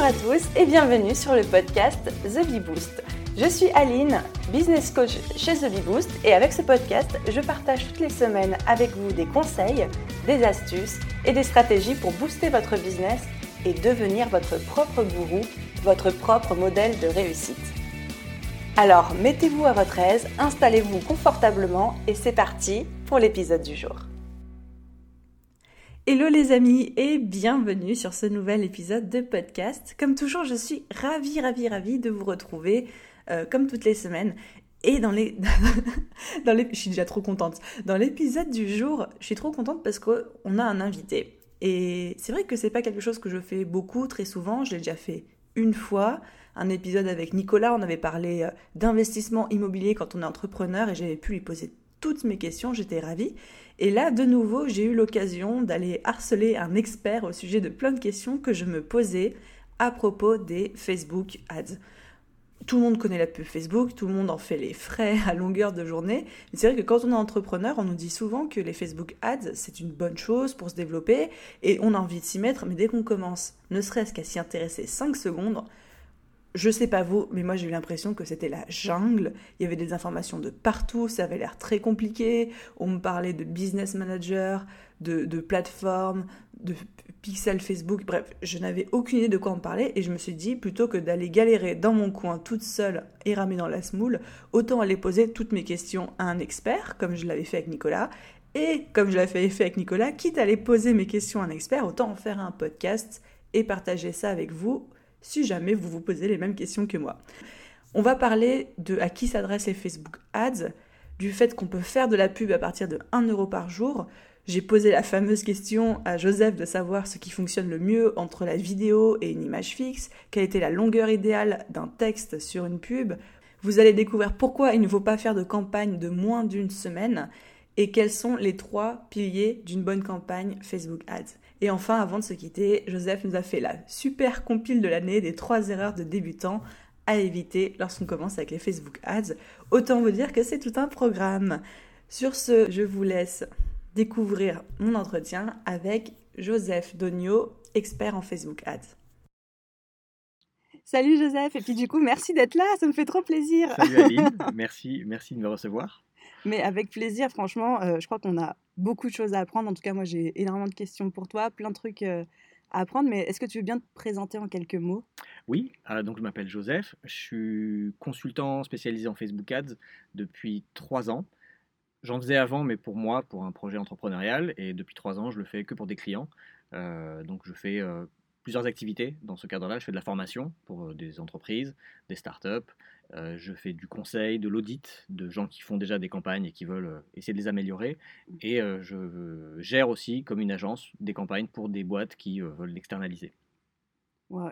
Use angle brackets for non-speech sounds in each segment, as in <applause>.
Bonjour à tous et bienvenue sur le podcast The Bee Boost. Je suis Aline, business coach chez The Bee Boost et avec ce podcast, je partage toutes les semaines avec vous des conseils, des astuces et des stratégies pour booster votre business et devenir votre propre gourou, votre propre modèle de réussite. Alors, mettez-vous à votre aise, installez-vous confortablement et c'est parti pour l'épisode du jour. Hello les amis et bienvenue sur ce nouvel épisode de podcast. Comme toujours, je suis ravie, ravie, ravie de vous retrouver euh, comme toutes les semaines. Et dans les, <laughs> dans les, je suis déjà trop contente. Dans l'épisode du jour, je suis trop contente parce qu'on a un invité. Et c'est vrai que c'est pas quelque chose que je fais beaucoup, très souvent. Je l'ai déjà fait une fois. Un épisode avec Nicolas, on avait parlé euh, d'investissement immobilier quand on est entrepreneur et j'avais pu lui poser toutes mes questions, j'étais ravie. Et là, de nouveau, j'ai eu l'occasion d'aller harceler un expert au sujet de plein de questions que je me posais à propos des Facebook Ads tout le monde connaît la pub Facebook, tout le monde en fait les frais à longueur de journée. Mais c'est vrai que quand on est entrepreneur, on nous dit souvent que les Facebook Ads, c'est une bonne chose pour se développer et on a envie de s'y mettre, mais dès qu'on commence, ne serait-ce qu'à s'y intéresser 5 secondes, je sais pas vous, mais moi j'ai eu l'impression que c'était la jungle. Il y avait des informations de partout, ça avait l'air très compliqué. On me parlait de business manager, de, plateforme, de pixel Facebook. Bref, je n'avais aucune idée de quoi on parlait et je me suis dit plutôt que d'aller galérer dans mon coin toute seule et ramer dans la smoule, autant aller poser toutes mes questions à un expert, comme je l'avais fait avec Nicolas. Et comme je l'avais fait avec Nicolas, quitte à aller poser mes questions à un expert, autant en faire un podcast et partager ça avec vous si jamais vous vous posez les mêmes questions que moi. On va parler de à qui s'adressent les Facebook Ads, du fait qu'on peut faire de la pub à partir de 1 euro par jour. J'ai posé la fameuse question à Joseph de savoir ce qui fonctionne le mieux entre la vidéo et une image fixe, quelle était la longueur idéale d'un texte sur une pub. Vous allez découvrir pourquoi il ne faut pas faire de campagne de moins d'une semaine et quels sont les trois piliers d'une bonne campagne Facebook Ads. Et enfin, avant de se quitter, Joseph nous a fait la super compile de l'année des trois erreurs de débutants à éviter lorsqu'on commence avec les Facebook Ads. Autant vous dire que c'est tout un programme. Sur ce, je vous laisse découvrir mon entretien avec Joseph Dogno, expert en Facebook Ads. Salut Joseph, et puis du coup, merci d'être là, ça me fait trop plaisir. Salut Aline, <laughs> merci, merci de me recevoir. Mais avec plaisir, franchement, euh, je crois qu'on a beaucoup de choses à apprendre. En tout cas, moi, j'ai énormément de questions pour toi, plein de trucs euh, à apprendre. Mais est-ce que tu veux bien te présenter en quelques mots? Oui, euh, donc je m'appelle Joseph. Je suis consultant spécialisé en Facebook Ads depuis trois ans. J'en faisais avant, mais pour moi, pour un projet entrepreneurial. Et depuis trois ans, je le fais que pour des clients. donc, je fais plusieurs activités dans ce cadre-là. Je fais de la formation pour des entreprises, des startups, euh, je fais du conseil, de l'audit, de gens qui font déjà des campagnes et qui veulent euh, essayer de les améliorer. Et euh, je gère aussi, comme une agence, des campagnes pour des boîtes qui veulent l'externaliser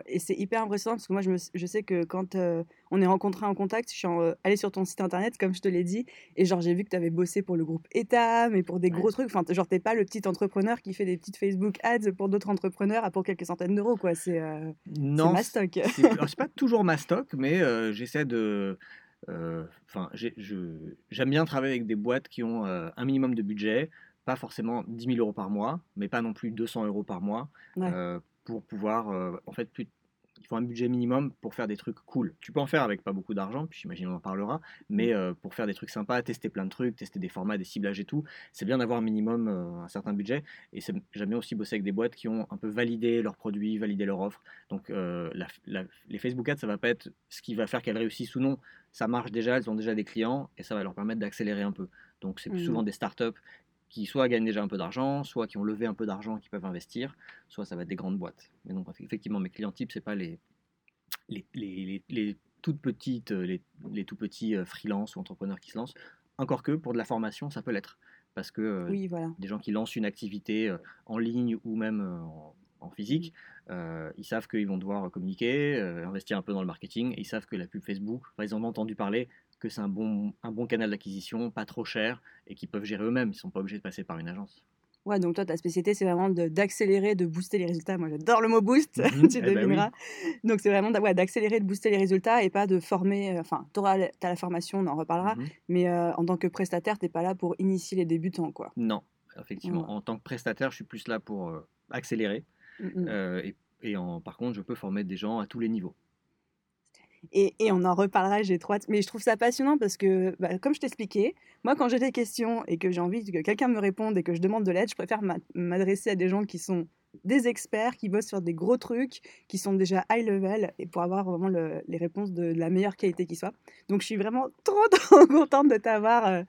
et c'est hyper impressionnant parce que moi, je, me, je sais que quand euh, on est rencontrés en contact, je suis euh, allée sur ton site internet, comme je te l'ai dit, et genre, j'ai vu que tu avais bossé pour le groupe ETA, mais pour des gros trucs. Enfin, genre, t'es pas le petit entrepreneur qui fait des petites Facebook ads pour d'autres entrepreneurs à pour quelques centaines d'euros, quoi. C'est euh, ma stock. C'est <laughs> pas toujours ma stock, mais j'essaie de. Enfin, j'aime bien travailler avec des boîtes qui ont un minimum de budget, pas forcément 10 000 euros par mois, mais pas non plus 200 euros par mois pour pouvoir, euh, en fait, plus, il faut un budget minimum pour faire des trucs cool. Tu peux en faire avec pas beaucoup d'argent, puis j'imagine on en parlera, mais mm. euh, pour faire des trucs sympas, tester plein de trucs, tester des formats, des ciblages et tout, c'est bien d'avoir un minimum euh, un certain budget. Et j'aime bien aussi bosser avec des boîtes qui ont un peu validé leurs produits, validé leur offre. Donc les Facebook Ads, ça va pas être ce qui va faire qu'elles réussissent ou non. Ça marche déjà, elles ont déjà des clients et ça va leur permettre d'accélérer un peu. Donc c'est plus souvent mm. des startups qui soit gagnent déjà un peu d'argent, soit qui ont levé un peu d'argent et qui peuvent investir, soit ça va être des grandes boîtes. Mais donc effectivement, mes clients types, c'est pas les, les, les, les, toutes petites, euh, les, les tout petits euh, freelance ou entrepreneurs qui se lancent. Encore que pour de la formation, ça peut l'être. Parce que euh, oui, voilà. des gens qui lancent une activité en ligne ou même en, physique, ils savent qu'ils vont devoir communiquer, investir un peu dans le marketing, et ils savent que la pub Facebook, ils en ont entendu parler, que c'est un bon, un bon canal d'acquisition, pas trop cher, et qu'ils peuvent gérer eux-mêmes. Ils ne sont pas obligés de passer par une agence. Ouais, donc toi, ta spécialité, c'est vraiment d'accélérer, de, booster les résultats. Moi, j'adore le mot boost, mhm. <laughs> tu eh ben devineras. Donc, c'est vraiment d'accélérer, de booster les résultats et pas de former. Euh, enfin, tu as la formation, on en reparlera, mhm. mais euh, en tant que prestataire, tu n'es pas là pour initier les débutants, quoi. Non, effectivement. En tant que prestataire, je suis plus là pour euh, accélérer. et Et en, par contre, je peux former des gens à tous les niveaux. Et, et, on en reparlera, j'ai trop Mais je trouve ça passionnant parce que, bah, comme je t'expliquais, moi, quand j'ai des questions et que j'ai envie que quelqu'un me réponde et que je demande de l'aide, je préfère m'adresser à des gens qui sont des experts, qui bossent sur des gros trucs, qui sont déjà high level et pour avoir vraiment les réponses de, la meilleure qualité qui soit. Donc, je suis vraiment <laughs> trop, trop contente de t'avoir euh,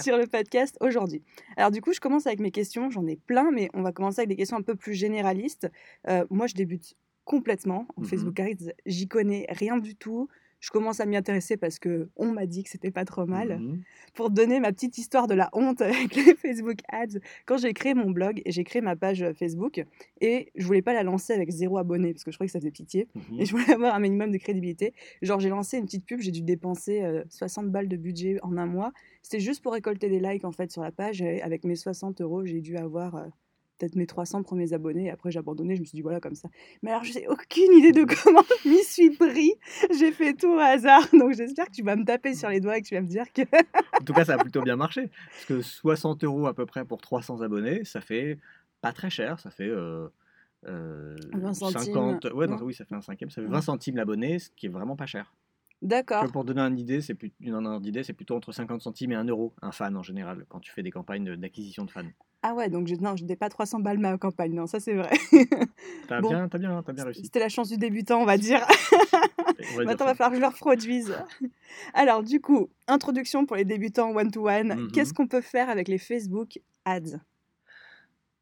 sur le podcast aujourd'hui. Alors, du coup, je commence avec mes questions. J'en ai plein, mais on va commencer avec des questions un peu plus généralistes. Euh, moi, je débute complètement en mmh Facebook Ads. J'y connais rien du tout. Je commence à m'y intéresser parce que on m'a dit que c'était pas trop mal. Mmh Pour donner ma petite histoire de la honte <laughs> avec les Facebook Ads, quand j'ai créé mon blog et j'ai créé ma page Facebook et je voulais pas la lancer avec zéro abonné parce que je croyais que ça faisait pitié mmh et je voulais avoir un minimum de crédibilité. Genre j'ai lancé une petite pub, j'ai dû dépenser 60 balles de budget en un mois. C'était juste pour récolter des likes en fait sur la page et avec mes 60 euros j'ai dû avoir peut-être mes 300 premiers abonnés. Et après, j'ai abandonné. Je me suis dit, voilà, comme ça. Mais alors, je n'ai aucune idée de comment je m'y suis pris. J'ai fait tout au hasard. Donc, j'espère que tu vas me taper sur les doigts et que tu vas me dire que. en tout cas, ça a plutôt bien marché. Parce que 60 euros à peu près pour 300 abonnés, ça fait pas très cher. Ça fait. Euh, 20 euh, centimes. Ouais, oui, ça fait un cinquième. Ça fait 20 centimes l'abonné, ce qui est vraiment pas cher. D'accord. Pour donner une idée, c'est plus, plutôt entre 50 centimes et 1 euro un fan en général quand tu fais des campagnes d'acquisition de fans. Ah ouais, donc je, non, je n'ai pas 300 balles ma campagne, non, ça c'est vrai. T'as bien, as bien, as bien réussi. C'était la chance du débutant, on va dire. <laughs> Maintenant, il va falloir que je le reproduise. Alors, du coup, introduction pour les débutants one-to-one. Mhm. Qu'est-ce qu'on peut faire avec les Facebook Ads?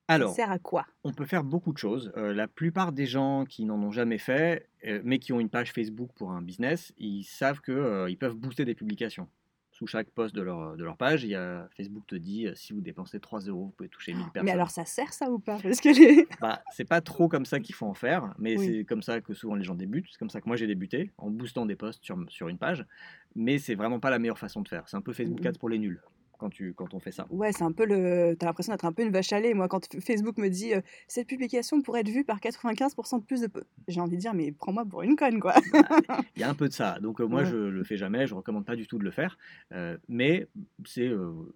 Alors, ça sert à quoi? On peut faire beaucoup de choses. Euh, la plupart des gens qui n'en ont jamais fait, euh, mais qui ont une page Facebook pour un business, ils savent qu'ils euh, peuvent booster des publications sous chaque post de leur, de leur page, il y a, Facebook te dit si vous dépensez 3 euros, vous pouvez toucher 1000 personnes. Mais alors ça sert ça ou pas? Parce que les... bah, c'est pas trop comme ça qu'il faut en faire, mais c'est comme ça que souvent les gens débutent. C'est comme ça que moi j'ai débuté, en boostant des posts sur, sur une page. Mais c'est vraiment pas la meilleure façon de faire. C'est un peu Facebook mmh Ads pour les nuls quand, tu, quand on fait ça. Ouais, c'est un peu le. T'as l'impression d'être un peu une vache à lait. Moi, quand Facebook me dit euh, cette publication pourrait être vue par 95% de plus de. J'ai envie de dire, mais prends-moi pour une conne, quoi. <laughs> Bah, il y a un peu de ça. Donc, euh, moi, je le fais jamais. Je recommande pas du tout de le faire. Euh, mais c'est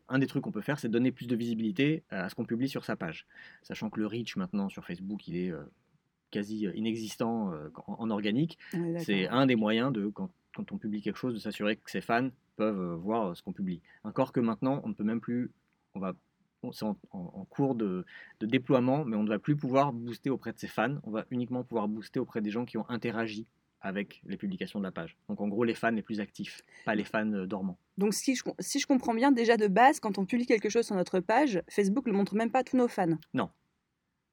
un des trucs qu'on peut faire, c'est donner plus de visibilité à ce qu'on publie sur sa page. Sachant que le reach maintenant sur Facebook, il est quasi inexistant en, organique. c'est un des moyens de, quand, quand on publie quelque chose, de s'assurer que ses fans peuvent euh, voir euh, ce qu'on publie. Encore que maintenant, on ne peut même plus, on va, c'est en, cours de, déploiement, mais on ne va plus pouvoir booster auprès de ses fans, on va uniquement pouvoir booster auprès des gens qui ont interagi avec les publications de la page. Donc en gros, les fans les plus actifs, pas les fans euh, dormants. Donc si je, si je comprends bien, déjà de base, quand on publie quelque chose sur notre page, Facebook ne montre même pas tous nos fans. Non,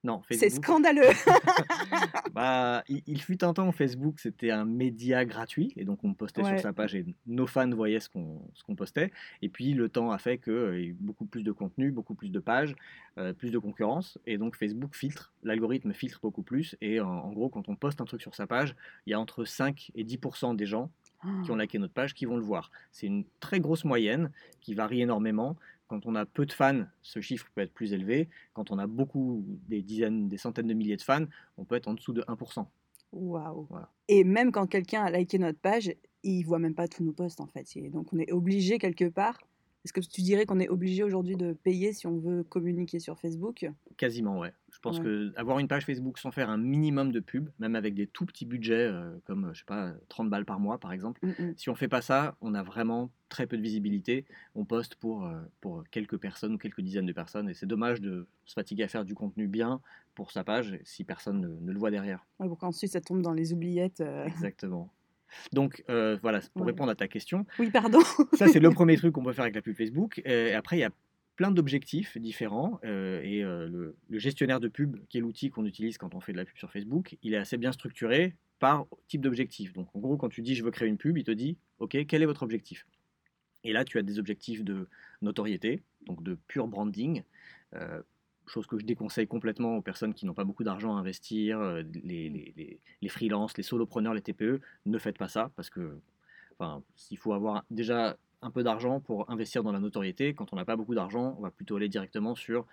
non, C'est scandaleux. <laughs> bah, il, fut un temps, Facebook, c'était un média gratuit, et donc on postait sur sa page et nos fans voyaient ce qu'on postait. Et puis le temps a fait qu'il y a eu beaucoup plus de contenu, beaucoup plus de pages, euh, plus de concurrence, et donc Facebook filtre, l'algorithme filtre beaucoup plus, et en, gros, quand on poste un truc sur sa page, il y a entre 5 et 10% des gens qui ont ah. liké notre page qui vont le voir. C'est une très grosse moyenne qui varie énormément. Quand on a peu de fans, ce chiffre peut être plus élevé. Quand on a beaucoup, des dizaines, des centaines de milliers de fans, on peut être en dessous de 1%. Waouh Et même quand quelqu'un a liké notre page, il voit même pas tous nos posts en fait. Donc on est obligé quelque part est-ce que tu dirais qu'on est obligé aujourd'hui de payer si on veut communiquer sur Facebook? Quasiment, ouais. Je pense que avoir une page Facebook sans faire un minimum de pub, même avec des tout petits budgets, euh, comme je sais pas, 30 balles par mois par exemple, mm, mm. si on fait pas ça, on a vraiment très peu de visibilité. On poste pour, euh, pour quelques personnes ou quelques dizaines de personnes et c'est dommage de se fatiguer à faire du contenu bien pour sa page si personne ne, le voit derrière. Ouais, pour qu'ensuite ça tombe dans les oubliettes. Euh. Exactement. Donc euh, voilà, pour répondre à ta question. Oui, pardon. <laughs> ça, c'est le premier truc <laughs> qu'on peut faire avec la pub Facebook. Et après, il y a plein d'objectifs différents. Euh, et euh, le, gestionnaire de pub, qui est l'outil qu'on utilise quand on fait de la pub sur Facebook, il est assez bien structuré par type d'objectif. Donc en gros, quand tu dis je veux créer une pub, il te dit OK, quel est votre objectif? Et là, tu as des objectifs de notoriété, donc de pure branding chose que je déconseille complètement aux personnes qui n'ont pas beaucoup d'argent à investir, euh, les, les, les, freelances, les solopreneurs, les TPE, ne faites pas ça parce que enfin, s'il faut avoir déjà un peu d'argent pour investir dans la notoriété, quand on n'a pas beaucoup d'argent, on va plutôt aller directement sur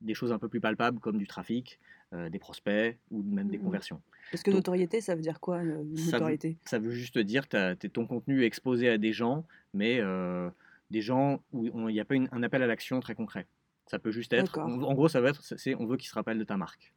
des choses un peu plus palpables comme du trafic, euh, des prospects ou même des mmh conversions. Parce que notoriété, ça veut dire quoi, notoriété? ça veut, juste dire que ton contenu est exposé à des gens, mais euh, des gens où il n'y a pas un appel à l'action très concret. Ça peut juste être, en, gros, ça va être, c'est, on veut qu'il se rappelle de ta marque.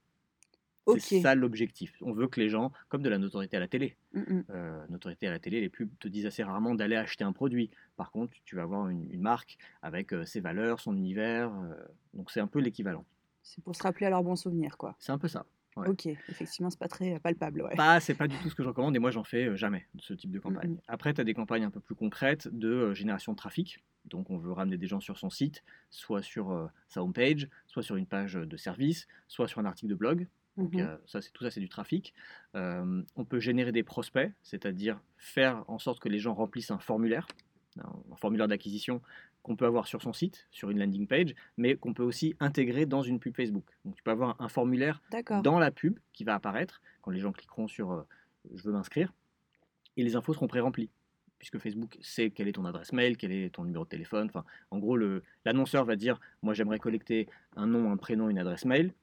C'est ça l'objectif. On veut que les gens, comme de la notoriété à la télé, Mmh euh, notoriété à la télé, les pubs te disent assez rarement d'aller acheter un produit. Par contre, tu vas avoir une, une marque avec euh, ses valeurs, son univers. euh, donc c'est un peu l'équivalent. C'est pour se rappeler à leurs bons souvenirs, quoi. C'est un peu ça. Ouais. Ok, effectivement, c'est pas très palpable, ouais. Pas, c'est pas du tout ce que je recommande et moi j'en fais euh, jamais ce type de campagne. Mhm. Après, tu as des campagnes un peu plus concrètes de euh, génération de trafic. Donc on veut ramener des gens sur son site, soit sur euh, sa homepage, soit sur une page de service, soit sur un article de blog. Donc Mhm. euh, ça, c'est tout ça, c'est du trafic. Euh, on peut générer des prospects, c'est-à-dire faire en sorte que les gens remplissent un formulaire, un, un formulaire d'acquisition qu'on peut avoir sur son site, sur une landing page, mais qu'on peut aussi intégrer dans une pub Facebook. Donc tu peux avoir un formulaire dans la pub qui va apparaître quand les gens cliqueront sur euh, je veux m'inscrire et les infos seront pré-remplies puisque Facebook sait quelle est ton adresse mail, quel est ton numéro de téléphone. Enfin, en gros, le- l'annonceur va dire moi j'aimerais collecter un nom, un prénom, une adresse mail.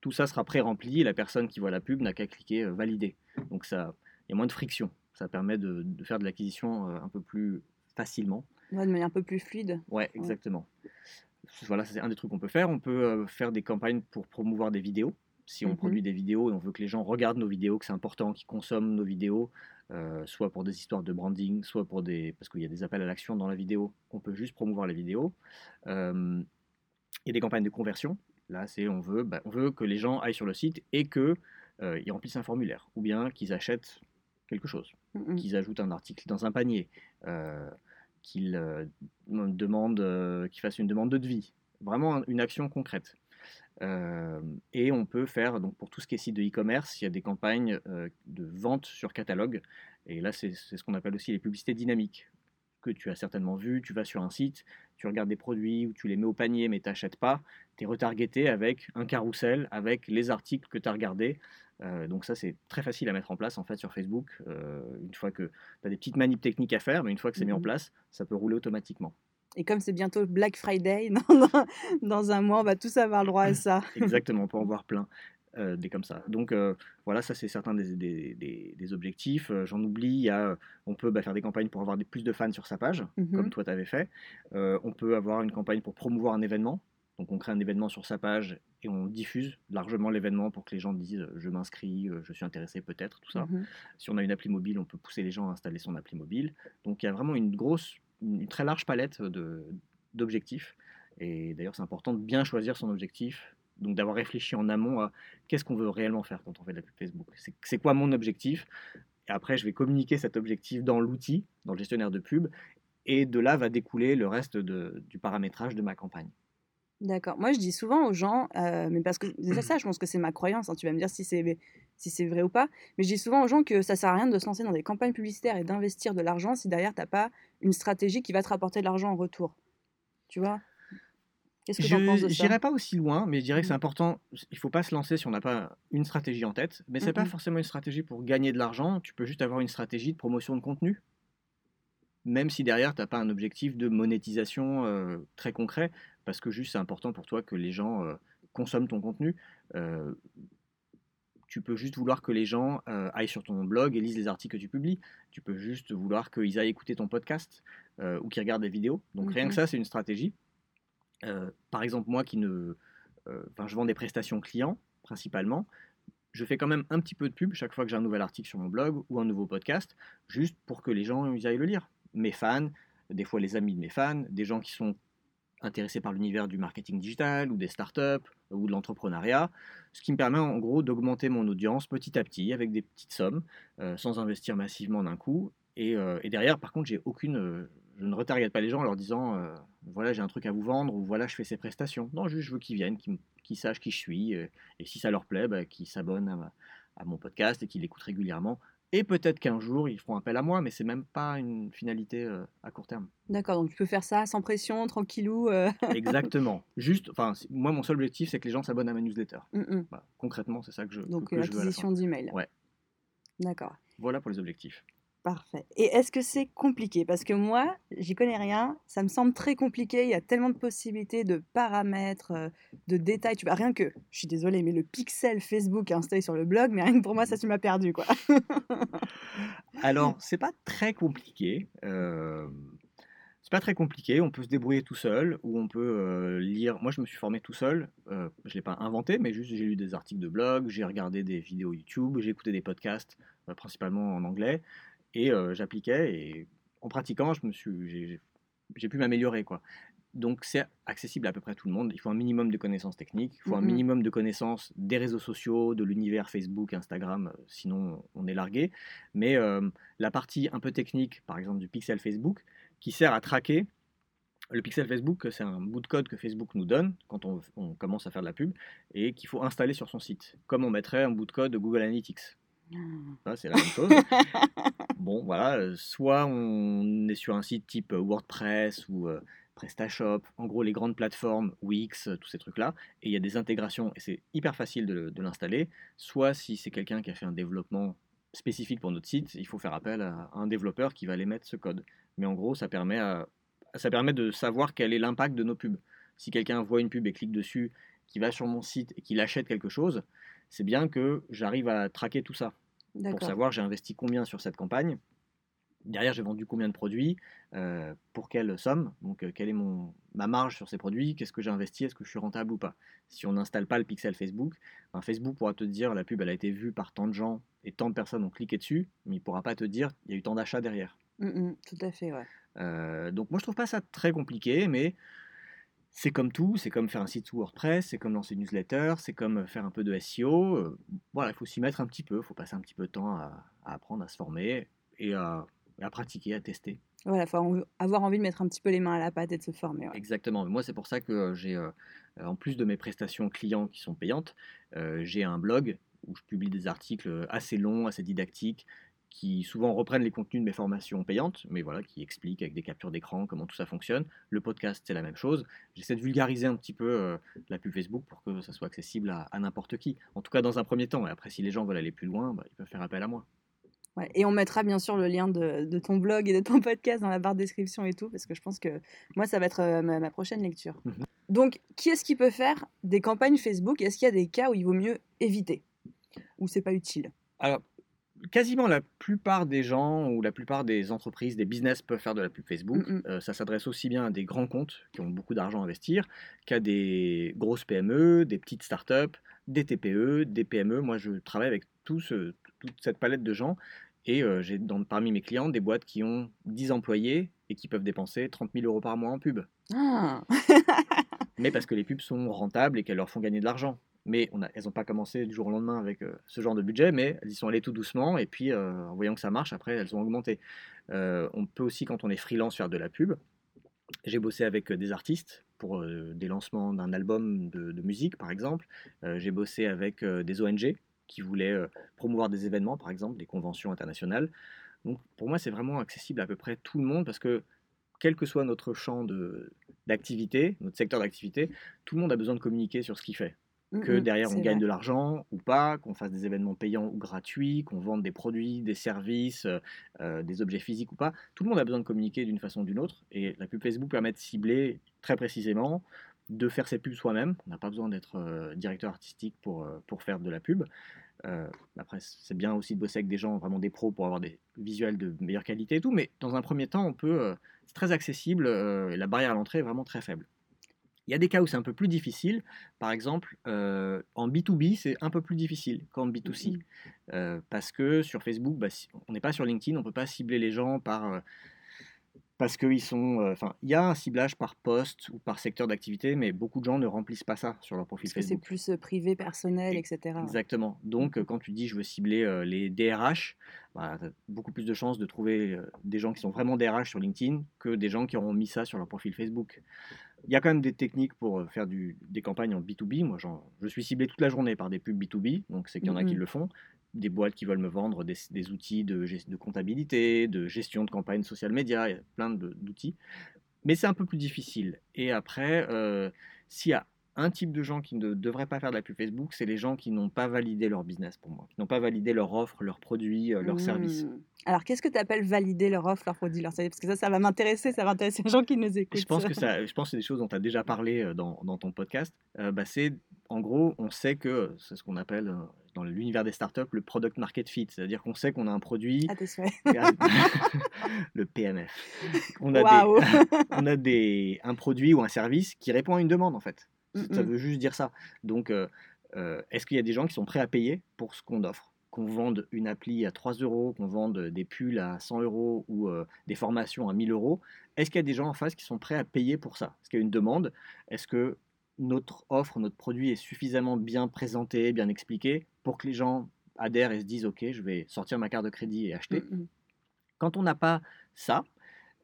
Tout ça sera pré-rempli et la personne qui voit la pub n'a qu'à cliquer euh, valider. Donc ça, il y a moins de friction. Ça permet de, de faire de l'acquisition euh, un peu plus facilement. Ouais, de manière un peu plus fluide. Ouais, exactement. Voilà, c'est un des trucs qu'on peut faire. On peut euh, faire des campagnes pour promouvoir des vidéos. Si on Mhm. produit des vidéos et on veut que les gens regardent nos vidéos, que c'est important, qu'ils consomment nos vidéos, euh, soit pour des histoires de branding, soit pour des... parce qu'il y a des appels à l'action dans la vidéo, on peut juste promouvoir la vidéo. Euh, et des campagnes de conversion. Là, c'est on veut, bah, on veut que les gens aillent sur le site et que euh, ils remplissent un formulaire, ou bien qu'ils achètent quelque chose Mhm. qu'ils ajoutent un article dans un panier, euh, euh, euh, qu'ils fassent une demande de devis. Vraiment un- une action concrète. Euh, et on peut faire, donc pour tout ce qui est site de e-commerce, il y a des campagnes de vente sur catalogue. Et là, c'est c'est ce qu'on appelle aussi les publicités dynamiques, que tu as certainement vu. Tu vas sur un site, tu regardes des produits ou tu les mets au panier mais tu n'achètes pas. Tu es retargeté avec un carrousel, avec les articles que tu as regardés. Euh, donc ça, c'est très facile à mettre en place en fait sur Facebook. Euh, une fois que tu as des petites manips techniques à faire, mais une fois que c'est mis en Mhm. place, ça peut rouler automatiquement. Et comme c'est bientôt Black Friday, <laughs> dans, un mois, on va tous avoir le droit à ça. <laughs> Exactement, on peut en voir plein euh, des comme ça. Donc euh, voilà, ça c'est certains des, des- des- des objectifs. Euh, J'en oublie, il y a, on peut bah, faire des campagnes pour avoir plus de fans sur sa page, Mhm. comme toi tu avais fait. On peut avoir une campagne pour promouvoir un événement. Donc on crée un événement sur sa page et on diffuse largement l'événement pour que les gens disent euh, je m'inscris, euh, je suis intéressé peut-être, tout ça. Mhm. Si on a une appli mobile, on peut pousser les gens à installer son appli mobile. Donc il y a vraiment une grosse, une très large palette d'objectifs. Et d'ailleurs, c'est important de bien choisir son objectif, donc d'avoir réfléchi en amont à qu'est-ce qu'on veut réellement faire quand on fait de la pub Facebook. C'est c'est quoi mon objectif? Et après, je vais communiquer cet objectif dans l'outil, dans le gestionnaire de pub. Et de là va découler le reste de- du paramétrage de ma campagne. D'accord. Moi, je dis souvent aux gens, euh, mais parce que déjà ça, je pense que c'est ma croyance. hein, tu vas me dire si c'est si c'est vrai ou pas. Mais je dis souvent aux gens que ça sert à rien de se lancer dans des campagnes publicitaires et d'investir de l'argent si derrière t'as pas une stratégie qui va te rapporter de l'argent en retour. Tu vois? Qu'est-ce que tu en penses de Je ça? n'irai pas aussi loin, mais je dirais que c'est Mhm. important. Il ne faut pas se lancer si on n'a pas une stratégie en tête. Mais ce n'est pas Mhm. forcément une stratégie pour gagner de l'argent. Tu peux juste avoir une stratégie de promotion de contenu. Même si derrière, tu n'as pas un objectif de monétisation euh, très concret, parce que juste c'est important pour toi que les gens euh, consomment ton contenu. Euh, tu peux juste vouloir que les gens euh, aillent sur ton blog et lisent les articles que tu publies. Tu peux juste vouloir qu'ils aillent écouter ton podcast ou qu'ils regardent des vidéos. Donc rien que ça, c'est une stratégie. Par exemple, moi qui ne. Enfin, je vends des prestations clients, principalement. Je fais quand même un petit peu de pub chaque fois que j'ai un nouvel article sur mon blog ou un nouveau podcast, juste pour que les gens ils aillent le lire. Mes fans, des fois les amis de mes fans, des gens qui sont intéressés par l'univers du marketing digital ou des startups ou de l'entrepreneuriat, ce qui me permet en gros d'augmenter mon audience petit à petit avec des petites sommes, euh, sans investir massivement d'un coup. Et, euh, derrière, par contre, j'ai aucune, euh, je ne retargete pas les gens en leur disant voilà j'ai un truc à vous vendre ou voilà je fais ces prestations. Non, juste je veux qu'ils viennent, qu'ils sachent qui je suis et si ça leur plaît, bah, qu'ils s'abonnent à, à mon podcast et qu'ils l'écoutent régulièrement. Et peut-être qu'un jour ils feront appel à moi, mais c'est même pas une finalité euh, à court terme. D'accord, donc tu peux faire ça sans pression, tranquillou. euh. <laughs> Exactement. Juste, enfin, moi mon seul objectif c'est que les gens s'abonnent à ma newsletter. Mm, mm. Concrètement, c'est ça que je, Donc l'acquisition fin. d'emails. Ouais. D'accord. Voilà pour les objectifs. Parfait. Et est-ce que c'est compliqué? Parce que moi, j'y connais rien. Ça me semble très compliqué. Il y a tellement de possibilités, de paramètres, euh, de détails. Tu vois, rien que, je suis désolée, mais le pixel Facebook installé sur le blog, mais rien que pour moi, ça, tu m'as perdu, quoi. <laughs> Alors, c'est pas très compliqué. euh, c'est pas très compliqué, on peut se débrouiller tout seul, ou on peut euh, lire. Moi, je me suis formé tout seul, euh, je l'ai pas inventé, mais juste j'ai lu des articles de blog, j'ai regardé des vidéos YouTube, j'ai écouté des podcasts, euh, principalement en anglais, et j'appliquais, et en pratiquant, je me suis, j'ai pu m'améliorer, quoi. Donc, c'est accessible à peu près tout le monde. Il faut un minimum de connaissances techniques, il faut un Mhm. minimum de connaissances des réseaux sociaux, de l'univers Facebook, Instagram, euh, sinon on est largué. Mais euh, la partie un peu technique, par exemple du pixel Facebook, qui sert à traquer. Le pixel Facebook, c'est un bout de code que Facebook nous donne quand on, on commence à faire de la pub et qu'il faut installer sur son site, comme on mettrait un bout de code de Google Analytics. Ça, c'est la même chose. <laughs> bon, voilà, euh, soit on est sur un site type WordPress ou euh, PrestaShop, en gros les grandes plateformes, Wix, euh, tous ces trucs-là, et il y a des intégrations et c'est hyper facile de, de l'installer. Soit si c'est quelqu'un qui a fait un développement spécifique pour notre site, il faut faire appel à un développeur qui va aller mettre ce code. Mais en gros, ça permet, à- ça permet de savoir quel est l'impact de nos pubs. Si quelqu'un voit une pub et clique dessus, qui va sur mon site et qu'il achète quelque chose, c'est bien que j'arrive à traquer tout ça pour savoir j'ai investi combien sur cette campagne. Derrière, j'ai vendu combien de produits, euh, pour quelle somme, donc euh, quelle est mon, ma marge sur ces produits, qu'est-ce que j'ai investi, est-ce que je suis rentable ou pas. Si on n'installe pas le pixel Facebook, ben, Facebook pourra te dire la pub elle a été vue par tant de gens et tant de personnes ont cliqué dessus, mais il pourra pas te dire il y a eu tant d'achats derrière. Mm, mm, tout à fait, ouais. Euh, donc moi je trouve pas ça très compliqué, mais c'est comme tout, c'est comme faire un site sous WordPress, c'est comme lancer une newsletter, c'est comme faire un peu de SEO. voilà, il faut s'y mettre un petit peu, il faut passer un petit peu de temps à, à apprendre, à se former et à, à pratiquer, à tester. Voilà, faut avoir envie de mettre un petit peu les mains à la pâte et de se former. ouais. Exactement. Moi, c'est pour ça que euh, j'ai, euh, en plus de mes prestations clients qui sont payantes, euh, j'ai un blog où je publie des articles assez longs, assez didactiques, qui souvent reprennent les contenus de mes formations payantes, mais voilà, qui expliquent avec des captures d'écran comment tout ça fonctionne. Le podcast, c'est la même chose. J'essaie de vulgariser un petit peu euh, la pub Facebook pour que ça soit accessible à, à n'importe qui. En tout cas, dans un premier temps. Et après, si les gens veulent aller plus loin, bah, ils peuvent faire appel à moi. Ouais, Et on mettra bien sûr le lien de, de ton blog et de ton <laughs> podcast dans la barre de description et tout, parce que je pense que moi, ça va être euh, ma, ma prochaine lecture. Mhm. Donc, qui est-ce qui peut faire des campagnes Facebook? Est-ce qu'il y a des cas où il vaut mieux éviter? Ou c'est pas utile? Alors, quasiment la plupart des gens ou la plupart des entreprises, des business peuvent faire de la pub Facebook. Euh, ça s'adresse aussi bien à des grands comptes qui ont beaucoup d'argent à investir qu'à des grosses PME, des petites startups, des TPE, des PME. Moi, je travaille avec tout ce- toute cette palette de gens et euh, j'ai dans- parmi mes clients des boîtes qui ont 10 employés et qui peuvent dépenser 30 000 euros par mois en pub. Ah <laughs> mais parce que les pubs sont rentables et qu'elles leur font gagner de l'argent. Mais on a, elles n'ont pas commencé du jour au lendemain avec euh, ce genre de budget, mais elles y sont allées tout doucement, et puis euh, en voyant que ça marche, après elles ont augmenté. On peut aussi, quand on est freelance, faire de la pub. J'ai bossé avec des artistes pour des lancements d'un album de, de musique, par exemple. J'ai bossé avec des ONG qui voulaient euh, promouvoir des événements, par exemple, des conventions internationales. Donc pour moi, c'est vraiment accessible à peu près tout le monde, parce que quel que soit notre champ d'activité, notre secteur d'activité, tout le monde a besoin de communiquer sur ce qu'il fait. Que Mm, mm, derrière on gagne vrai. de l'argent ou pas, qu'on fasse des événements payants ou gratuits, qu'on vende des produits, des services, euh, euh, des objets physiques ou pas. Tout le monde a besoin de communiquer d'une façon ou d'une autre. Et la pub Facebook permet de cibler très précisément, de faire ses pubs soi-même. On n'a pas besoin d'être euh, directeur artistique pour, euh, pour faire de la pub. Euh, après, c'est bien aussi de bosser avec des gens, vraiment des pros, pour avoir des visuels de meilleure qualité et tout. Mais dans un premier temps, on peut, c'est très accessible et la barrière à l'entrée est vraiment très faible. Il y a des cas où c'est un peu plus difficile. Par exemple, en B2B, c'est un peu plus difficile qu'en B2C. Mhm. Euh, parce que sur Facebook, bah, si- on n'est pas sur LinkedIn, on ne peut pas cibler les gens par... parce qu'ils sont... euh, Enfin, il y a un ciblage par poste ou par secteur d'activité, mais beaucoup de gens ne remplissent pas ça sur leur profil Parce que c'est Facebook. plus euh, privé, personnel, Et- etc. Exactement. Donc, euh, quand tu dis je veux cibler euh, les DRH, bah, tu as beaucoup plus de chances de trouver euh, des gens qui sont vraiment DRH sur LinkedIn que des gens qui auront mis ça sur leur profil Facebook. Il y a quand même des techniques pour faire du- des campagnes en B2B. Moi, je suis ciblé toute la journée par des pubs B2B, donc c'est qu'il y en a qui Mhm. le font. Des boîtes qui veulent me vendre des, outils de, comptabilité, de gestion de campagne social media, il y a plein d'outils. Mais c'est un peu plus difficile. Et après, euh, s'il y a un type de gens qui ne devraient pas faire de la pub Facebook, c'est les gens qui n'ont pas validé leur business pour moi, qui n'ont pas validé leur offre, leurs produits, euh, leurs services. Mm. Alors, qu'est-ce que tu appelles valider leur offre, leur produit, leur service Parce que ça, ça va m'intéresser, ça va intéresser les gens qui nous écoutent. Je pense que ça, je pense que c'est des choses dont tu as déjà parlé euh, dans, dans ton podcast. Euh, bah, c'est en gros, on sait que c'est ce qu'on appelle dans l'univers des startups le product market fit, c'est-à-dire qu'on sait qu'on a un produit. Ah, <laughs> le PMF. On a, des, <laughs> on a des, un produit ou un service qui répond à une demande en fait. Ça veut juste dire ça. Donc, euh, euh, est-ce qu'il y a des gens qui sont prêts à payer pour ce qu'on offre? Qu'on vende une appli à 3 euros, qu'on vende des pulls à 100 euros ou euh, des formations à 1000 euros. Est-ce qu'il y a des gens en face qui sont prêts à payer pour ça? Est-ce qu'il y a une demande? Est-ce que notre offre, notre produit est suffisamment bien présenté, bien expliqué pour que les gens adhèrent et se disent ok, je vais sortir ma carte de crédit et acheter? Quand on n'a pas ça,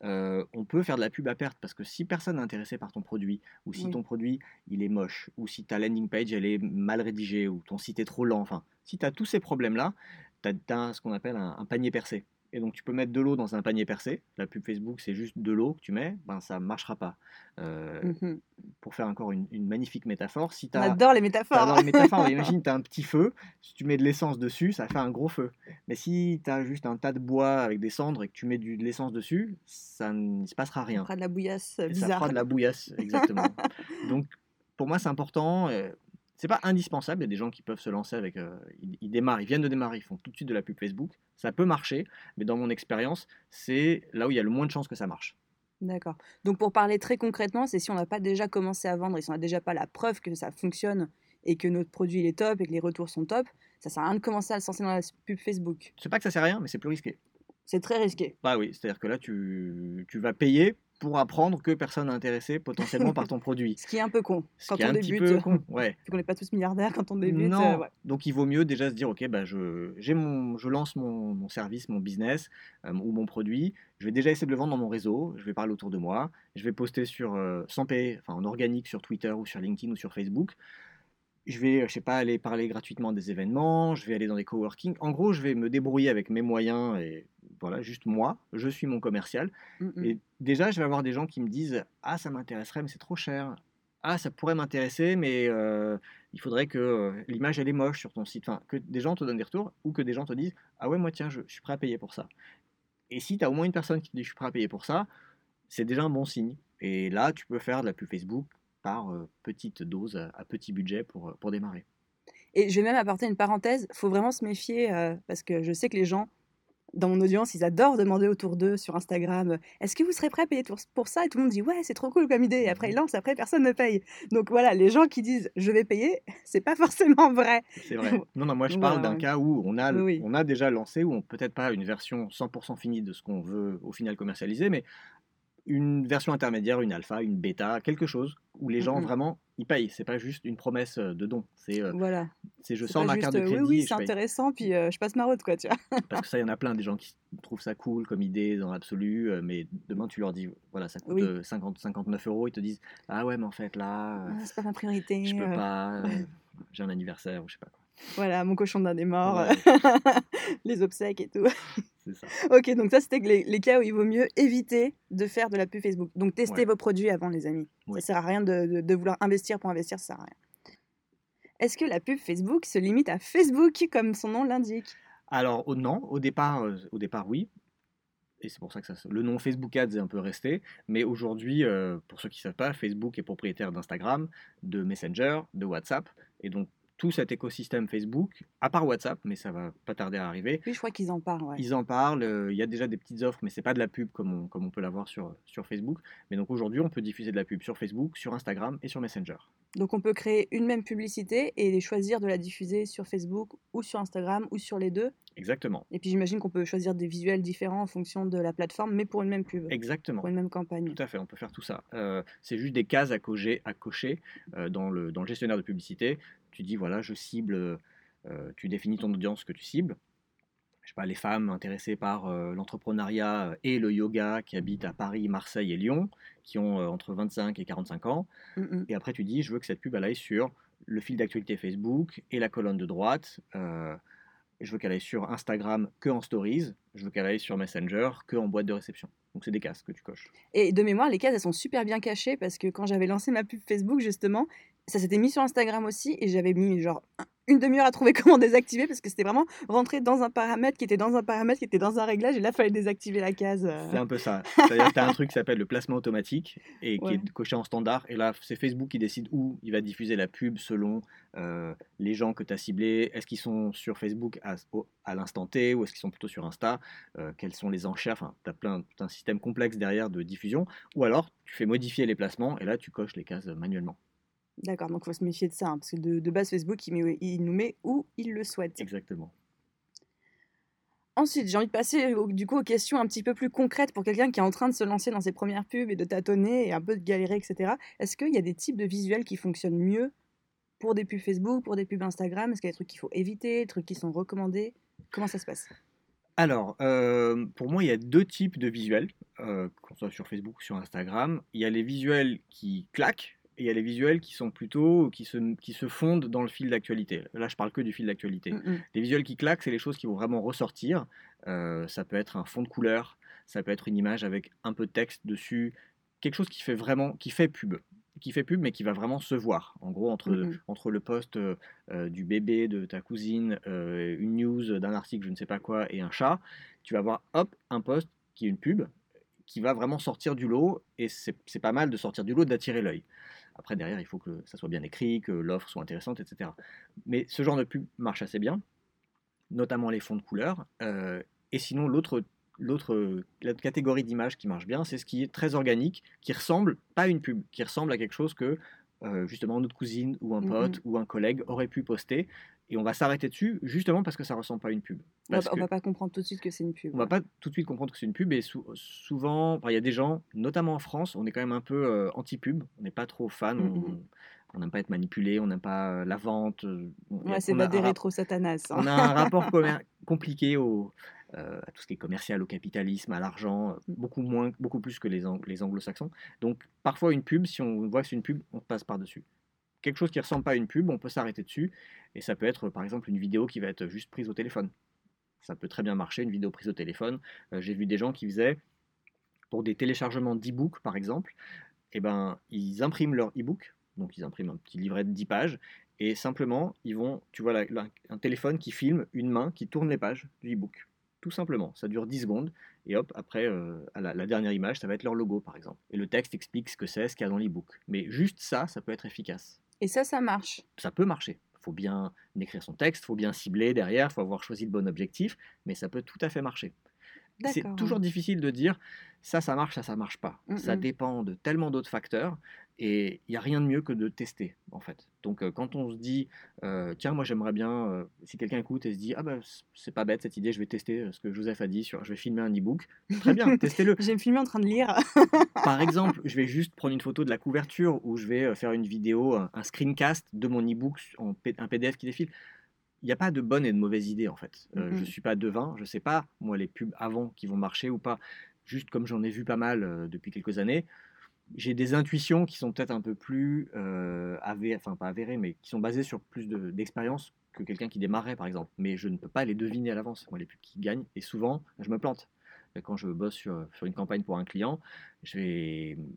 euh, on peut faire de la pub à perte parce que si personne n'est intéressé par ton produit, ou si ton produit il est moche, ou si ta landing page elle est mal rédigée, ou ton site est trop lent, enfin, si tu as tous ces problèmes-là, tu as, ce qu'on appelle un, panier percé et donc tu peux mettre de l'eau dans un panier percé. La pub Facebook, c'est juste de l'eau que tu mets, ben ça marchera pas. Euh, mmh pour faire encore une, magnifique métaphore, si On adore les métaphores. les métaphores. <laughs> imagine, tu as un petit feu, si tu mets de l'essence dessus, ça fait un gros feu. Mais si tu as juste un tas de bois avec des cendres et que tu mets du, de l'essence dessus, ça ne se passera rien. Ça fera de la bouillasse bizarre. Ça fera de la bouillasse, exactement. <laughs> donc pour moi, c'est important. Euh, c'est pas indispensable. Il y a des gens qui peuvent se lancer avec. Euh, ils, démarrent, ils viennent de démarrer, ils font tout de suite de la pub Facebook. Ça peut marcher, mais dans mon expérience, c'est là où il y a le moins de chances que ça marche. D'accord. Donc pour parler très concrètement, c'est si on n'a pas déjà commencé à vendre et si on n'a déjà pas la preuve que ça fonctionne et que notre produit est top et que les retours sont top, ça sert à rien de commencer à se lancer dans la pub Facebook. C'est pas que ça sert à rien, mais c'est plus risqué. C'est très risqué. Bah oui, c'est-à-dire que là, tu, tu vas payer pour apprendre que personne n'est intéressé potentiellement par ton produit. <laughs> Ce qui est un peu con quand on débute. Un petit peu con, ouais. <laughs> qu'on n'est pas tous milliardaires quand on débute. Non. Euh, Donc il vaut mieux déjà se dire ok, bah je, j'ai mon, je lance mon, mon service, mon business euh, ou mon produit. Je vais déjà essayer de le vendre dans mon réseau. Je vais parler autour de moi. Je vais poster sur euh, sans payer, enfin en organique sur Twitter ou sur LinkedIn ou sur Facebook je vais, je sais pas, aller parler gratuitement des événements, je vais aller dans des coworking. En gros, je vais me débrouiller avec mes moyens et voilà, juste moi, je suis mon commercial. Mmh et déjà, je vais avoir des gens qui me disent Ah, ça m'intéresserait, mais c'est trop cher. Ah, ça pourrait m'intéresser, mais euh, il faudrait que euh, l'image, elle est moche sur ton site. Enfin, que des gens te donnent des retours ou que des gens te disent Ah ouais, moi, tiens, je, suis prêt à payer pour ça. Et si tu as au moins une personne qui te dit Je suis prêt à payer pour ça, c'est déjà un bon signe. Et là, tu peux faire de la pub Facebook par euh, petite dose, à, petit budget pour, pour démarrer. Et je vais même apporter une parenthèse, il faut vraiment se méfier parce que je sais que les gens dans mon audience, ils adorent demander autour d'eux sur Instagram Est-ce que vous serez prêt à payer pour ça? Et tout le monde dit Ouais, c'est trop cool comme idée. Et après, ils lancent, après, personne ne paye. Donc voilà, les gens qui disent Je vais payer, <laughs> c'est pas forcément vrai. C'est vrai. <laughs> Non, non, moi je parle d'un cas où on a, on a déjà lancé, où on peut-être pas une version 100% finie de ce qu'on veut au final commercialiser, mais une version intermédiaire, une alpha, une bêta, quelque chose où les gens vraiment ils payent. C'est pas juste une promesse euh, de don. C'est euh, voilà. C'est je sors ma carte de crédit. Oui, oui, c'est intéressant. Puis euh, je passe ma route, quoi, tu vois. <laughs> Parce que ça, il y en a plein des gens qui trouvent ça cool comme idée dans l'absolu, mais demain tu leur dis voilà, ça coûte 50, 59 euros, ils te disent ah ouais, mais en fait là, ah, c'est pas ma priorité. Je peux pas. <laughs> J'ai un anniversaire ou je sais pas quoi. Voilà, mon cochon d'un des morts, <laughs> les obsèques et tout. Ça. Ok, donc ça, c'était les, les, cas où il vaut mieux éviter de faire de la pub Facebook. Donc, testez vos produits avant, les amis. Ça sert à rien de, de, vouloir investir pour investir, ça sert à rien. Est-ce que la pub Facebook se limite à Facebook, comme son nom l'indique? Alors, non. Au départ, euh, au départ oui. Et c'est pour ça que ça, le nom Facebook Ads est un peu resté. Mais aujourd'hui, euh, pour ceux qui ne savent pas, Facebook est propriétaire d'Instagram, de Messenger, de WhatsApp. Et donc, tout cet écosystème Facebook, à part WhatsApp, mais ça va pas tarder à arriver. Oui, je crois qu'ils en parlent. Ils en parlent. Euh, il y a déjà des petites offres, mais c'est pas de la pub comme on, comme on peut l'avoir sur, sur Facebook. Mais donc aujourd'hui, on peut diffuser de la pub sur Facebook, sur Instagram et sur Messenger. Donc on peut créer une même publicité et choisir de la diffuser sur Facebook ou sur Instagram ou sur les deux. Exactement. Et puis j'imagine qu'on peut choisir des visuels différents en fonction de la plateforme, mais pour une même pub. Exactement. Pour une même campagne. Tout à fait, on peut faire tout ça. Euh, c'est juste des cases à cocher, à cocher euh, dans, le, dans le gestionnaire de publicité tu dis voilà, je cible, euh, tu définis ton audience que tu cibles. Je sais pas, les femmes intéressées par euh, l'entrepreneuriat et le yoga qui habitent à Paris, Marseille et Lyon, qui ont euh, entre 25 et 45 ans. Et après, tu dis, je veux que cette pub elle aille sur le fil d'actualité Facebook et la colonne de droite. je veux qu'elle aille sur Instagram que en stories. Je veux qu'elle aille sur Messenger que en boîte de réception. Donc c'est des cases que tu coches. Et de mémoire, les cases, elles sont super bien cachées parce que quand j'avais lancé ma pub Facebook, justement, ça s'était mis sur Instagram aussi et j'avais mis genre une demi-heure à trouver <laughs> comment désactiver parce que c'était vraiment rentrer dans un paramètre qui était dans un paramètre qui était dans un réglage et là, il fallait désactiver la case. euh. C'est un peu ça. C'est-à-dire que tu as un truc qui s'appelle le placement automatique et qui Ouais. est coché en standard. Et là, c'est Facebook qui décide où il va diffuser la pub selon euh, les gens que tu as ciblés. Est-ce qu'ils sont sur Facebook à l'instant T ou est-ce qu'ils sont plutôt sur Insta? Euh, Quelles sont les enchères? Enfin, tu as plein, tout un système complexe derrière de diffusion. Ou alors, tu fais modifier les placements et là, tu coches les cases manuellement. D'accord, donc il faut se méfier de ça hein, parce que de, de base, Facebook, il, met- il nous met où il le souhaite. Exactement. Ensuite, j'ai envie de passer au- du coup aux questions un petit peu plus concrètes pour quelqu'un qui est en train de se lancer dans ses premières pubs et de tâtonner et un peu de galérer, etc. Est-ce qu'il y a des types de visuels qui fonctionnent mieux pour des pubs Facebook, pour des pubs Instagram? Est-ce qu'il y a des trucs qu'il faut éviter, des trucs qui sont recommandés? Comment ça se passe? Alors, euh, pour moi, il y a deux types de visuels, euh, qu'on soit sur Facebook ou sur Instagram. Il y a les visuels qui claquent et il y a les visuels qui sont plutôt qui se, qui se fondent dans le fil d'actualité. Là, je parle que du fil d'actualité. Mm, mm. Les visuels qui claquent, c'est les choses qui vont vraiment ressortir. Euh, ça peut être un fond de couleur, ça peut être une image avec un peu de texte dessus, quelque chose qui fait vraiment, qui fait pub, qui fait pub, mais qui va vraiment se voir. En gros, entre, Mhm. entre le post euh, euh, du bébé de ta cousine, euh, une news d'un article, je ne sais pas quoi, et un chat, tu vas voir, hop, un post qui est une pub, qui va vraiment sortir du lot, et c'est c'est pas mal de sortir du lot, d'attirer l'œil. Après, derrière, il faut que ça soit bien écrit, que l'offre soit intéressante, etc. Mais ce genre de pub marche assez bien, notamment les fonds de couleur. euh, et sinon, l'autre catégorie d'images qui marche bien, c'est ce qui est très organique, qui ressemble pas à une pub, qui ressemble à quelque chose que euh, justement notre cousine ou un Mhm. pote ou un collègue aurait pu poster. Et on va s'arrêter dessus justement parce que ça ressemble pas à une pub. On Parce que- va pas comprendre tout de suite que c'est une pub. on va pas tout de suite comprendre que c'est une pub et sou- souvent, il y a des gens, notamment en France, on est quand même un peu euh, anti-pub, on n'est pas trop fan, on- on n'aime pas être manipulé, on n'aime pas euh, la vente. euh, Ouais, c'est pas a des un rap- rétro satanas. hein. on a un <laughs> rapport compliqué au, euh, à tout ce qui est commercial, au capitalisme, à l'argent, euh, beaucoup moins, beaucoup plus que les, ang- les anglo-saxons. Donc parfois une pub, si on voit que c'est une pub, on passe par-dessus. Quelque chose qui ressemble pas à une pub, on peut s'arrêter dessus, et ça peut être par exemple une vidéo qui va être juste prise au téléphone. Ça peut très bien marcher, une vidéo prise au téléphone. Euh, J'ai vu des gens qui faisaient, pour des téléchargements d'e-book par exemple, eh ben, ils impriment leur e-book, donc ils impriment un petit livret de 10 pages, et simplement, ils vont, tu vois, la- un téléphone qui filme une main qui tourne les pages du e-book. Tout simplement, ça dure 10 secondes, et hop, après, euh, la, la dernière image, ça va être leur logo, par exemple. Et le texte explique ce que c'est, ce qu'il y a dans l'e-book. Mais juste ça, ça peut être efficace. Et ça, ça marche. Ça peut marcher. Il faut bien écrire son texte, il faut bien cibler derrière, il faut avoir choisi le bon objectif, mais ça peut tout à fait marcher. C'est toujours difficile de dire ça, ça marche, ça, ça marche pas. Mm, Ça mm. dépend de tellement d'autres facteurs et il n'y a rien de mieux que de tester en fait. Donc euh, quand on se dit euh, tiens, moi j'aimerais bien, euh, si quelqu'un écoute et se dit ah c- c'est pas bête cette idée, je vais tester ce que Joseph a dit sur je vais filmer un e-book, <laughs> très bien, testez-le. J'ai filmé en train de lire. <laughs> Par exemple, je vais juste prendre une photo de la couverture ou je vais faire une vidéo, un, screencast de mon e-book, en un PDF qui défile. Il n'y a pas de bonne et de mauvaise idée en fait. Euh, Je ne suis pas devin, je ne sais pas, moi, les pubs avant qui vont marcher ou pas. Juste comme j'en ai vu pas mal euh, depuis quelques années, j'ai des intuitions qui sont peut-être un peu plus euh, avérées, enfin pas avérées, mais qui sont basées sur plus de- d'expérience que quelqu'un qui démarrait par exemple. Mais je ne peux pas les deviner à l'avance, moi, les pubs qui gagnent. Et souvent, je me plante. Quand je bosse sur, une campagne pour un client, je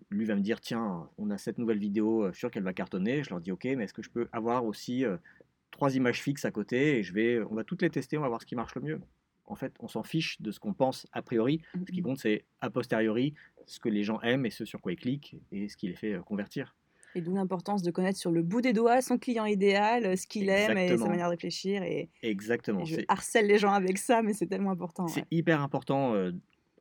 lui va me dire tiens, on a cette nouvelle vidéo, euh, sûr qu'elle va cartonner. Je leur dis ok, mais est-ce que je peux avoir aussi euh, trois images fixes à côté et je vais, on va toutes les tester, on va voir ce qui marche le mieux. En fait, on s'en fiche de ce qu'on pense a priori. Ce qui compte, c'est a posteriori ce que les gens aiment et ce sur quoi ils cliquent et ce qui les fait euh, convertir. Et d'où l'importance de connaître sur le bout des doigts son client idéal, ce qu'il aime et sa manière de réfléchir. Et, Exactement. et je harcèle les gens avec ça, mais c'est tellement important. C'est ouais. hyper important euh,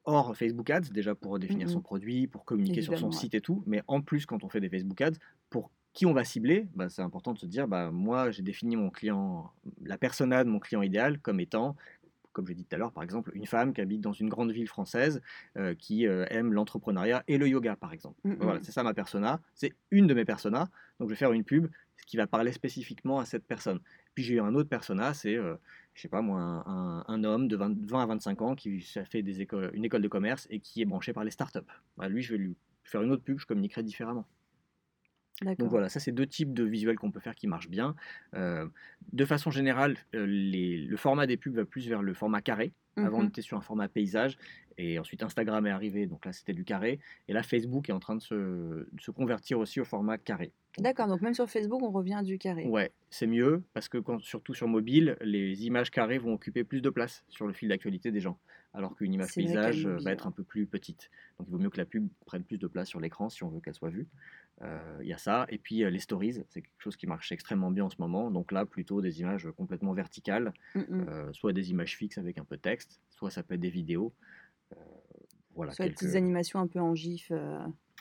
hors Facebook Ads, déjà pour définir son produit, pour communiquer sur son ouais. site et tout, mais en plus quand on fait des Facebook Ads, pour qui on va cibler, bah, c'est important de se dire, bah, moi j'ai défini mon client, la persona de mon client idéal comme étant, comme je dit tout à l'heure, par exemple, une femme qui habite dans une grande ville française, euh, qui euh, aime l'entrepreneuriat et le yoga, par exemple. Mhm. Voilà, c'est ça ma persona, c'est une de mes personas, donc je vais faire une pub qui va parler spécifiquement à cette personne. Puis j'ai un autre persona, c'est, euh, je sais pas moi, un, un- un homme de 20, 20 à 25 ans qui a fait des écoles, une école de commerce et qui est branché par les startups. Bah, lui, je vais lui faire une autre pub, je communiquerai différemment. Donc voilà, ça c'est deux types de visuels qu'on peut faire qui marchent bien. Euh, de façon générale, euh, le format des pubs va plus vers le format carré. Avant, on mhm. était sur un format paysage. Et ensuite, Instagram est arrivé. Donc là, c'était du carré. Et là, Facebook est en train de se, convertir aussi au format carré. D'accord. Donc même sur Facebook, on revient du carré. Ouais, c'est mieux parce que quand, surtout sur mobile, les images carrées vont occuper plus de place sur le fil d'actualité des gens. Alors qu'une image paysage va être un peu plus petite. Donc il vaut mieux que la pub prenne plus de place sur l'écran si on veut qu'elle soit vue. Euh, il y a ça. Et puis euh, les stories, c'est quelque chose qui marche extrêmement bien en ce moment. Donc là, plutôt des images complètement verticales, mm, mm. Euh, soit des images fixes avec un peu de texte, soit ça peut être des vidéos. voilà, soit des petites animations un peu en gif.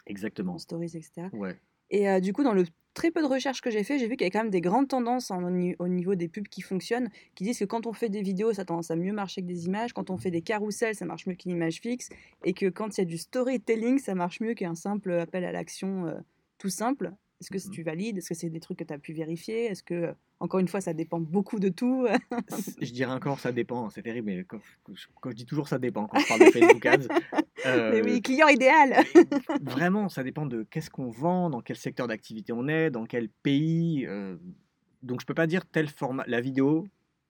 Exactement. En stories, etc. Ouais. Et du coup, dans le très peu de recherches que j'ai fait, j'ai vu qu'il y avait quand même des grandes tendances au niveau des pubs qui fonctionnent, qui disent que quand on fait des vidéos, ça tendance à mieux marcher que des images, quand on fait des carousels, ça marche mieux qu'une image fixe, et que quand il y a du storytelling, ça marche mieux qu'un simple appel à l'action tout simple. Est-ce que mmh tu valides? Est-ce que c'est des trucs que tu as pu vérifier? Est-ce que, encore une fois, ça dépend beaucoup de tout? Je dirais encore ça dépend, c'est terrible, mais quand, je dis toujours ça dépend quand je parle de <laughs> Facebook Ads. mais oui, euh, client idéal Vraiment, ça dépend de qu'est-ce qu'on vend, dans quel secteur d'activité on est, dans quel pays. Euh, donc je peux pas dire tel format. La vidéo,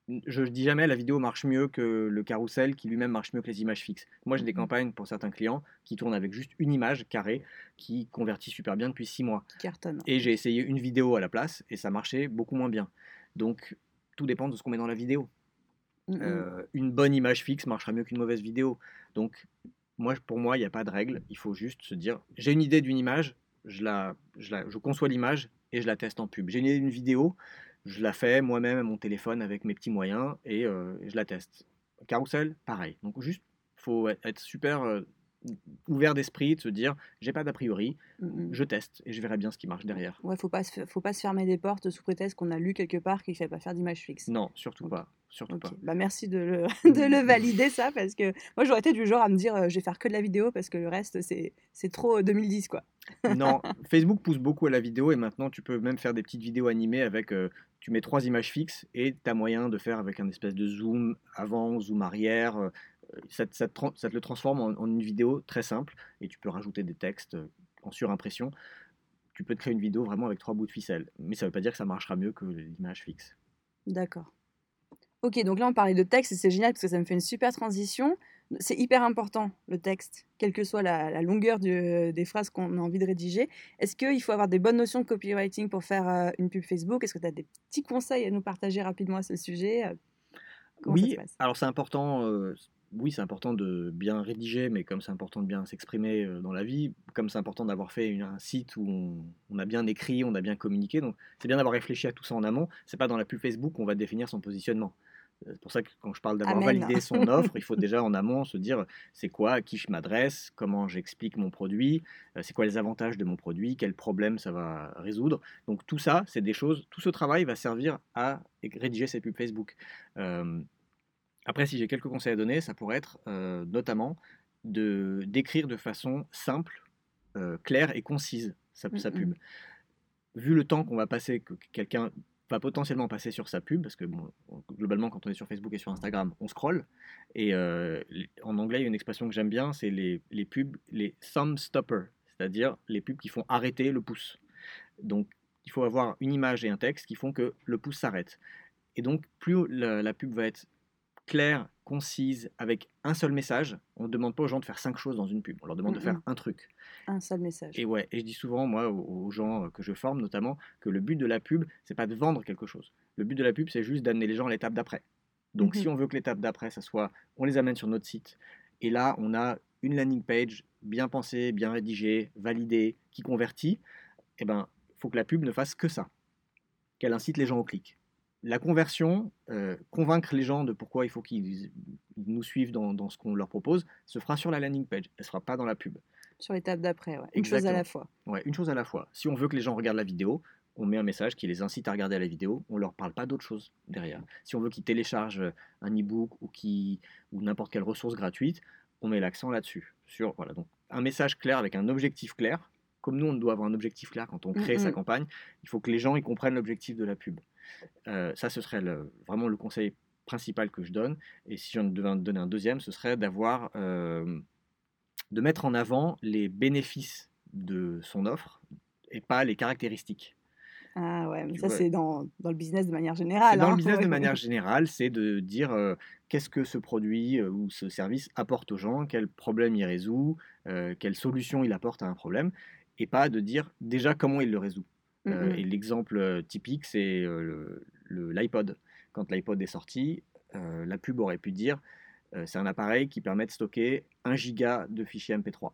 je dis jamais la vidéo marche mieux que le carrousel qui lui-même marche mieux que les images fixes. Moi, j'ai des mmh campagnes pour certains clients qui tournent avec juste une image carrée qui convertit super bien depuis six mois. Cartonne. Et j'ai essayé une vidéo à la place et ça marchait beaucoup moins bien. Donc, tout dépend de ce qu'on met dans la vidéo. Mmh euh, une bonne image fixe marchera mieux qu'une mauvaise vidéo. Donc, moi, pour moi, il n'y a pas de règle. Il faut juste se dire j'ai une idée d'une image, je, la, je, la, je conçois l'image et je la teste en pub. J'ai une idée d'une vidéo, je la fais moi-même à mon téléphone avec mes petits moyens et euh, je la teste. Carousel, pareil. Donc juste, faut être super euh, ouvert d'esprit, de se dire, j'ai pas d'a priori, mmh, mmh. je teste et je verrai bien ce qui marche derrière. Ouais, faut pas, faut pas se fermer des portes sous prétexte qu'on a lu quelque part qu'il ne fallait pas faire d'image fixe. Non, surtout pas. Surtout pas. Bah, merci de le, <laughs> de le valider ça parce que moi j'aurais été du genre à me dire euh, je vais faire que de la vidéo parce que le reste c'est trop 2010 quoi. <laughs> non, Facebook pousse beaucoup à la vidéo et maintenant tu peux même faire des petites vidéos animées avec tu mets trois images fixes et tu as moyen de faire avec un espèce de zoom avant, zoom arrière. Euh, ça, te le transforme en, une vidéo très simple et tu peux rajouter des textes euh, en surimpression. Tu peux te créer une vidéo vraiment avec trois bouts de ficelle. Mais ça ne veut pas dire que ça marchera mieux que l'image fixe. D'accord. Ok, donc là on parlait de texte et c'est génial parce que ça me fait une super transition c'est hyper important, le texte, quelle que soit la, longueur des phrases qu'on a envie de rédiger. Est-ce qu'il faut avoir des bonnes notions de copywriting pour faire euh, une pub Facebook? Est-ce que tu as des petits conseils à nous partager rapidement à ce sujet? Euh, Oui, alors c'est important. Euh, oui, c'est important de bien rédiger, mais comme c'est important de bien s'exprimer dans la vie, comme c'est important d'avoir fait un site où on, on, a bien écrit, on a bien communiqué, donc c'est bien d'avoir réfléchi à tout ça en amont. C'est pas dans la pub Facebook qu'on va définir son positionnement. C'est pour ça que quand je parle d'avoir validé son <laughs> offre, il faut déjà en amont se dire c'est quoi, à qui je m'adresse, comment j'explique mon produit, euh, c'est quoi les avantages de mon produit, quels problèmes ça va résoudre. Donc tout ça, c'est des choses, tout ce travail va servir à rédiger ses pubs Facebook. Euh, après, si j'ai quelques conseils à donner, ça pourrait être euh, notamment de d'écrire de façon simple, claire et concise sa, sa pub. Vu le temps qu'on va passer, que quelqu'un va potentiellement passer sur sa pub, parce que globalement, quand on est sur Facebook et sur Instagram, on scroll. Et euh, en anglais, il y a une expression que j'aime bien, c'est les, les, pubs, les thumb stoppers, c'est-à-dire les pubs qui font arrêter le pouce. Donc, il faut avoir une image et un texte qui font que le pouce s'arrête. Et donc, plus la, pub va être claire, concise, avec un seul message, on ne demande pas aux gens de faire cinq choses dans une pub, on leur demande de faire un truc. Un seul message. Et ouais, et je dis souvent, moi, aux gens que je forme notamment, que le but de la pub, c'est pas de vendre quelque chose. Le but de la pub, c'est juste d'amener les gens à l'étape d'après. Donc, si mhm. on veut que l'étape d'après, ça soit, on les amène sur notre site, et là, on a une landing page bien pensée, bien rédigée, validée, qui convertit, eh ben, faut que la pub ne fasse que ça, qu'elle incite les gens au clic. La conversion, euh, convaincre les gens de pourquoi il faut qu'ils nous suivent dans, dans ce qu'on leur propose, se fera sur la landing page, elle ne sera pas dans la pub. Sur l'étape d'après, Une chose à la fois. Ouais, une chose à la fois. Si on veut que les gens regardent la vidéo, on met un message qui les incite à regarder la vidéo, on leur parle pas d'autre chose derrière. Si on veut qu'ils téléchargent un e-book ou, qui, ou n'importe quelle ressource gratuite, on met l'accent là-dessus. Sur, voilà, donc un message clair avec un objectif clair. Comme nous, on doit avoir un objectif clair quand on crée sa campagne, il faut que les gens ils comprennent l'objectif de la pub. Euh, ça, ce serait vraiment le conseil principal que je donne. Et si j'en devais donner un deuxième, ce serait d'avoir euh, de mettre en avant les bénéfices de son offre et pas les caractéristiques. Ah ouais, mais ça c'est dans, dans, le business de manière générale. Dans le hein. business de <laughs> manière générale, c'est de dire euh, qu'est-ce que ce produit euh, ou ce service apporte aux gens, quel problème il résout, euh, quelle solution il apporte à un problème, et pas de dire déjà comment il le résout. Mmh et l'exemple typique, c'est l'iPod. Quand l'iPod est sorti, la pub aurait pu dire c'est un appareil qui permet de stocker 1 giga de fichiers MP3,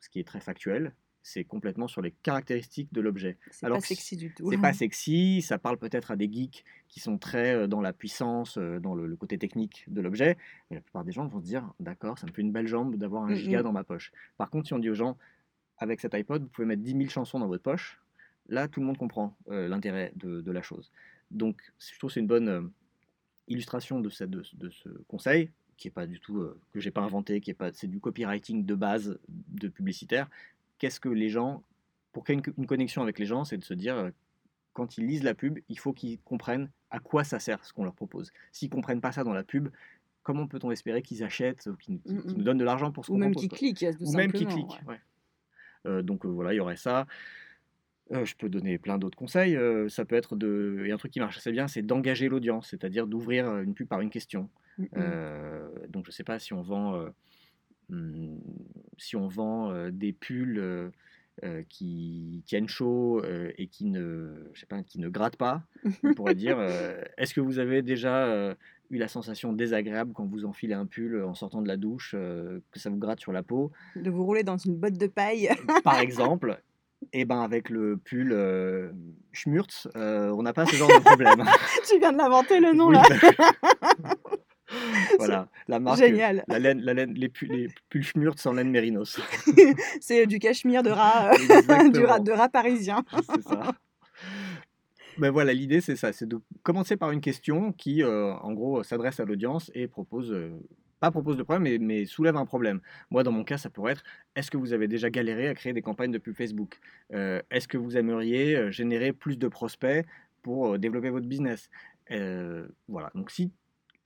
ce qui est très factuel c'est complètement sur les caractéristiques de l'objet. C'est pas sexy du tout. C'est pas <laughs> sexy, ça parle peut-être à des geeks qui sont très euh, dans la puissance, euh, dans le, côté technique de l'objet, mais la plupart des gens vont se dire d'accord, ça me fait une belle jambe d'avoir un mmh, giga mmh. dans ma poche. Par contre, si on dit aux gens avec cet iPod, vous pouvez mettre 10 000 chansons dans votre poche, là tout le monde comprend euh, l'intérêt de, la chose. Donc je trouve que c'est une bonne illustration de, cette, de, de, ce conseil qui est pas du tout que j'ai pas inventé, qui est pas c'est du copywriting de base de publicitaire, qu'est-ce que les gens, pour créer une, connexion avec les gens, c'est de se dire, euh, quand ils lisent la pub, il faut qu'ils comprennent à quoi ça sert ce qu'on leur propose. S'ils comprennent pas ça dans la pub, comment peut-on espérer qu'ils achètent, ou qu'ils, mmh, mmh. nous donnent de l'argent pour ce qu'on propose Ou même qu'ils cliquent, Ou même qu'ils cliquent, euh, donc euh, voilà, il y aurait ça. Je peux donner plein d'autres conseils. ça peut être de. Et un truc qui marche assez bien, c'est d'engager l'audience, c'est-à-dire d'ouvrir une pub par une question. Mmh, donc je ne sais pas si on vend Mmh, si on vend des pulls qui tiennent chaud et qui ne, je sais pas, qui ne grattent pas, on pourrait dire <laughs> est-ce que vous avez déjà eu la sensation désagréable quand vous enfilez un pull en sortant de la douche, que ça vous gratte sur la peau? De vous rouler dans une botte de paille? Par exemple. Et eh ben avec le pull euh, Schmurtz, on n'a pas ce genre de problème. <laughs> tu viens de l'inventer le nom là. <laughs> voilà, la marque. Génial. La laine, la laine, les, les pulchmurts sans laine mérinos. <laughs> c'est du cachemire de rat, euh, du rat, de rat parisien. c'est ça. Ben voilà, l'idée c'est ça, c'est de commencer par une question qui, euh, en gros, s'adresse à l'audience et propose, euh, pas propose de problème, mais, mais, soulève un problème. Moi, dans mon cas, ça pourrait être, est-ce que vous avez déjà galéré à créer des campagnes de pub Facebook? Est-ce que vous aimeriez générer plus de prospects pour développer votre business? Voilà, donc si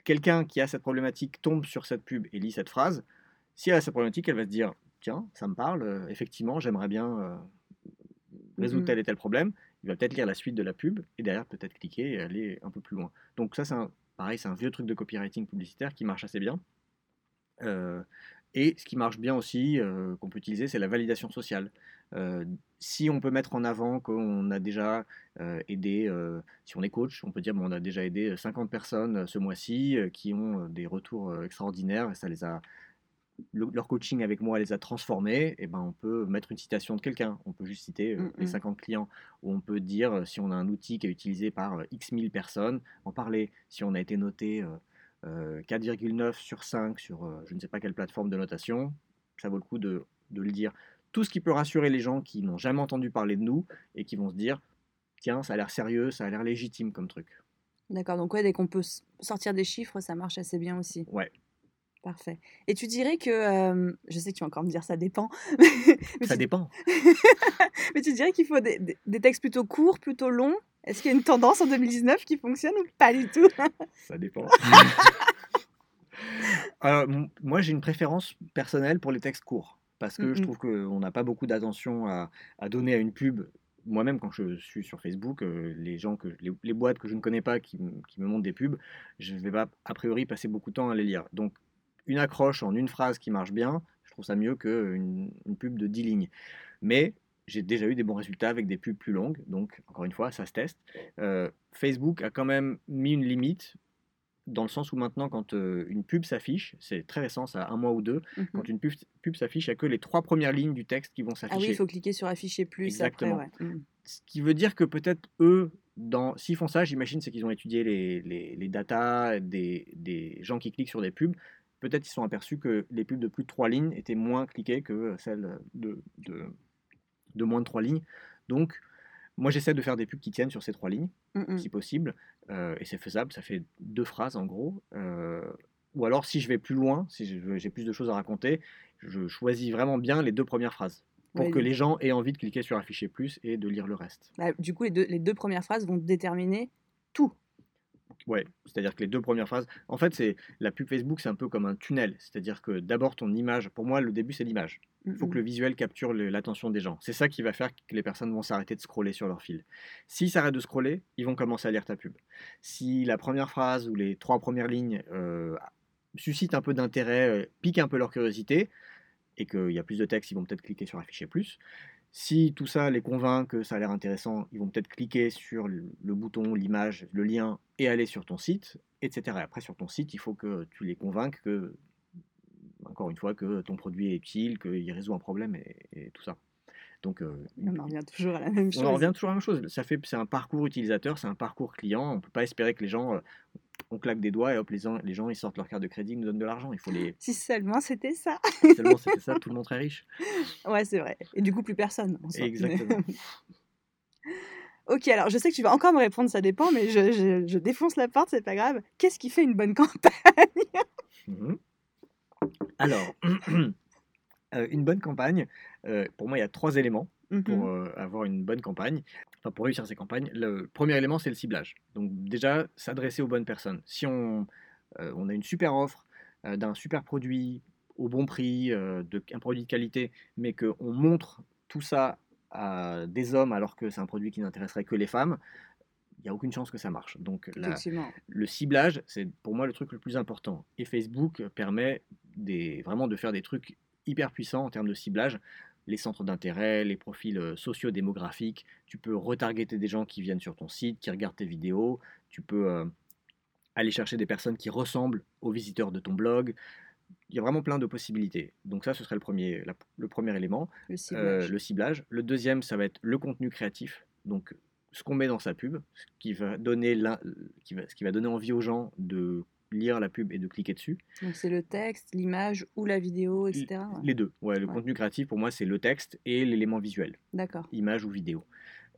quelqu'un qui a cette problématique tombe sur cette pub et lit cette phrase, si elle a cette problématique, elle va se dire tiens, ça me parle, euh, effectivement, j'aimerais bien euh, résoudre tel et tel problème. Il va peut-être lire la suite de la pub et derrière peut-être cliquer et aller un peu plus loin. Donc ça, c'est pareil, c'est un vieux truc de copywriting publicitaire qui marche assez bien. Euh, et ce qui marche bien aussi, qu'on peut utiliser, c'est la validation sociale. Euh, si on peut mettre en avant qu'on a déjà euh, aidé, euh, si on est coach, on peut dire qu'on a déjà aidé 50 personnes ce mois-ci qui ont des retours extraordinaires et ça les a leur coaching avec moi les a transformés, et ben on peut mettre une citation de quelqu'un. On peut juste citer les 50 mmh. clients, ou on peut dire si on a un outil qui est utilisé par X mille personnes, en parler. Si on a été noté 4,9 sur 5 sur je ne sais pas quelle plateforme de notation, ça vaut le coup de, de le dire tout ce qui peut rassurer les gens qui n'ont jamais entendu parler de nous et qui vont se dire tiens, ça a l'air sérieux, ça a l'air légitime comme truc. D'accord, donc ouais, dès qu'on peut sortir des chiffres, ça marche assez bien aussi. Ouais. Parfait. Et tu dirais que, euh, je sais que tu vas encore me dire ça dépend. <laughs> ça dépend. <laughs> mais tu dirais qu'il faut des, des, textes plutôt courts, plutôt longs Est-ce qu'il y a une tendance en 2019 qui fonctionne ou pas du tout? <laughs> Ça dépend. <laughs> Alors, moi, j'ai une préférence personnelle pour les textes courts parce que je mmh trouve qu'on n'a pas beaucoup d'attention à, donner à une pub. Moi-même, quand je suis sur Facebook, euh, les gens que les, boîtes que je ne connais pas qui, me montrent des pubs, je ne vais pas a priori passer beaucoup de temps à les lire. Donc, une accroche en une phrase qui marche bien, je trouve ça mieux qu'une une pub de 10 lignes. Mais j'ai déjà eu des bons résultats avec des pubs plus longues, donc encore une fois, ça se teste. Euh, Facebook a quand même mis une limite dans le sens où maintenant, quand euh, une pub s'affiche, c'est très récent, ça a un mois ou deux, mmh quand une pub, pub s'affiche, il n'y a que les trois premières lignes du texte qui vont s'afficher. Ah oui, il faut cliquer sur afficher plus. Exactement. Après, mmh. Ce qui veut dire que peut-être eux, s'ils font ça, j'imagine, c'est qu'ils ont étudié les, les, les datas des, des, gens qui cliquent sur des pubs. Peut-être ils se sont aperçus que les pubs de plus de trois lignes étaient moins cliquées que celles de, de, de moins de trois lignes. Donc, moi, j'essaie de faire des pubs qui tiennent sur ces trois lignes, mmh si possible, euh, et c'est faisable. Ça fait deux phrases en gros. Euh, ou alors, si je vais plus loin, si j'ai plus de choses à raconter, je choisis vraiment bien les deux premières phrases pour que les gens aient envie de cliquer sur afficher plus et de lire le reste. Bah, du coup, les deux, les deux premières phrases vont déterminer tout. Ouais, c'est-à-dire que les deux premières phrases, en fait, c'est la pub Facebook, c'est un peu comme un tunnel. C'est-à-dire que d'abord ton image, pour moi, le début c'est l'image. Il faut que le visuel capture l'attention des gens. C'est ça qui va faire que les personnes vont s'arrêter de scroller sur leur fil. S'ils s'arrêtent de scroller, ils vont commencer à lire ta pub. Si la première phrase ou les trois premières lignes euh, suscitent un peu d'intérêt, euh, piquent un peu leur curiosité, et qu'il y a plus de texte, ils vont peut-être cliquer sur afficher plus. Si tout ça les convainc que ça a l'air intéressant, ils vont peut-être cliquer sur le bouton, l'image, le lien et aller sur ton site, etc. Et après, sur ton site, il faut que tu les convainques que, encore une fois, que ton produit est utile, qu'il résout un problème et, et tout ça. Donc, euh, On en revient toujours à la même chose. on en revient toujours à la même chose. Ça fait, c'est un parcours utilisateur, c'est un parcours client. On ne peut pas espérer que les gens, euh, on claque des doigts et hop, les gens, les gens ils sortent leur carte de crédit, ils nous donnent de l'argent. Il faut les. Si seulement c'était ça. Seulement <laughs> c'était ça, tout le monde très riche. Ouais, c'est vrai. Et du coup, plus personne. Exactement. <laughs> ok, alors je sais que tu vas encore me répondre, ça dépend, mais je, je- je défonce la porte, c'est pas grave. Qu'est-ce qui fait une bonne campagne? Mhm. Alors, <clears throat> euh, une bonne campagne, euh, pour moi, il y a trois éléments pour Mhm. euh, avoir une bonne campagne, enfin pour réussir ces campagnes. Le premier élément, c'est le ciblage. Donc déjà, s'adresser aux bonnes personnes. Si on, euh, on a une super offre euh, d'un super produit au bon prix, euh, de, un produit de qualité, mais qu'on montre tout ça à des hommes alors que c'est un produit qui n'intéresserait que les femmes, il n'y a aucune chance que ça marche. Donc la- le ciblage, c'est pour moi le truc le plus important. Et Facebook permet des, vraiment de faire des trucs hyper puissants en termes de ciblage. Les centres d'intérêt, les profils euh, sociodémographiques, tu peux retargeter des gens qui viennent sur ton site, qui regardent tes vidéos, tu peux euh, aller chercher des personnes qui ressemblent aux visiteurs de ton blog. Il y a vraiment plein de possibilités. Donc ça, ce serait le premier, la- le premier élément. Le Euh, ciblage. le ciblage. Le deuxième, ça va être le contenu créatif. Donc, ce qu'on met dans sa pub, ce qui va donner, l'in- qui va, ce qui va donner envie aux gens de lire la pub et de cliquer dessus. Donc c'est le texte, l'image ou la vidéo, etc. ouais. Les deux. Ouais, le Ouais. contenu créatif, pour moi, c'est le texte et l'élément visuel, D'accord. image ou vidéo.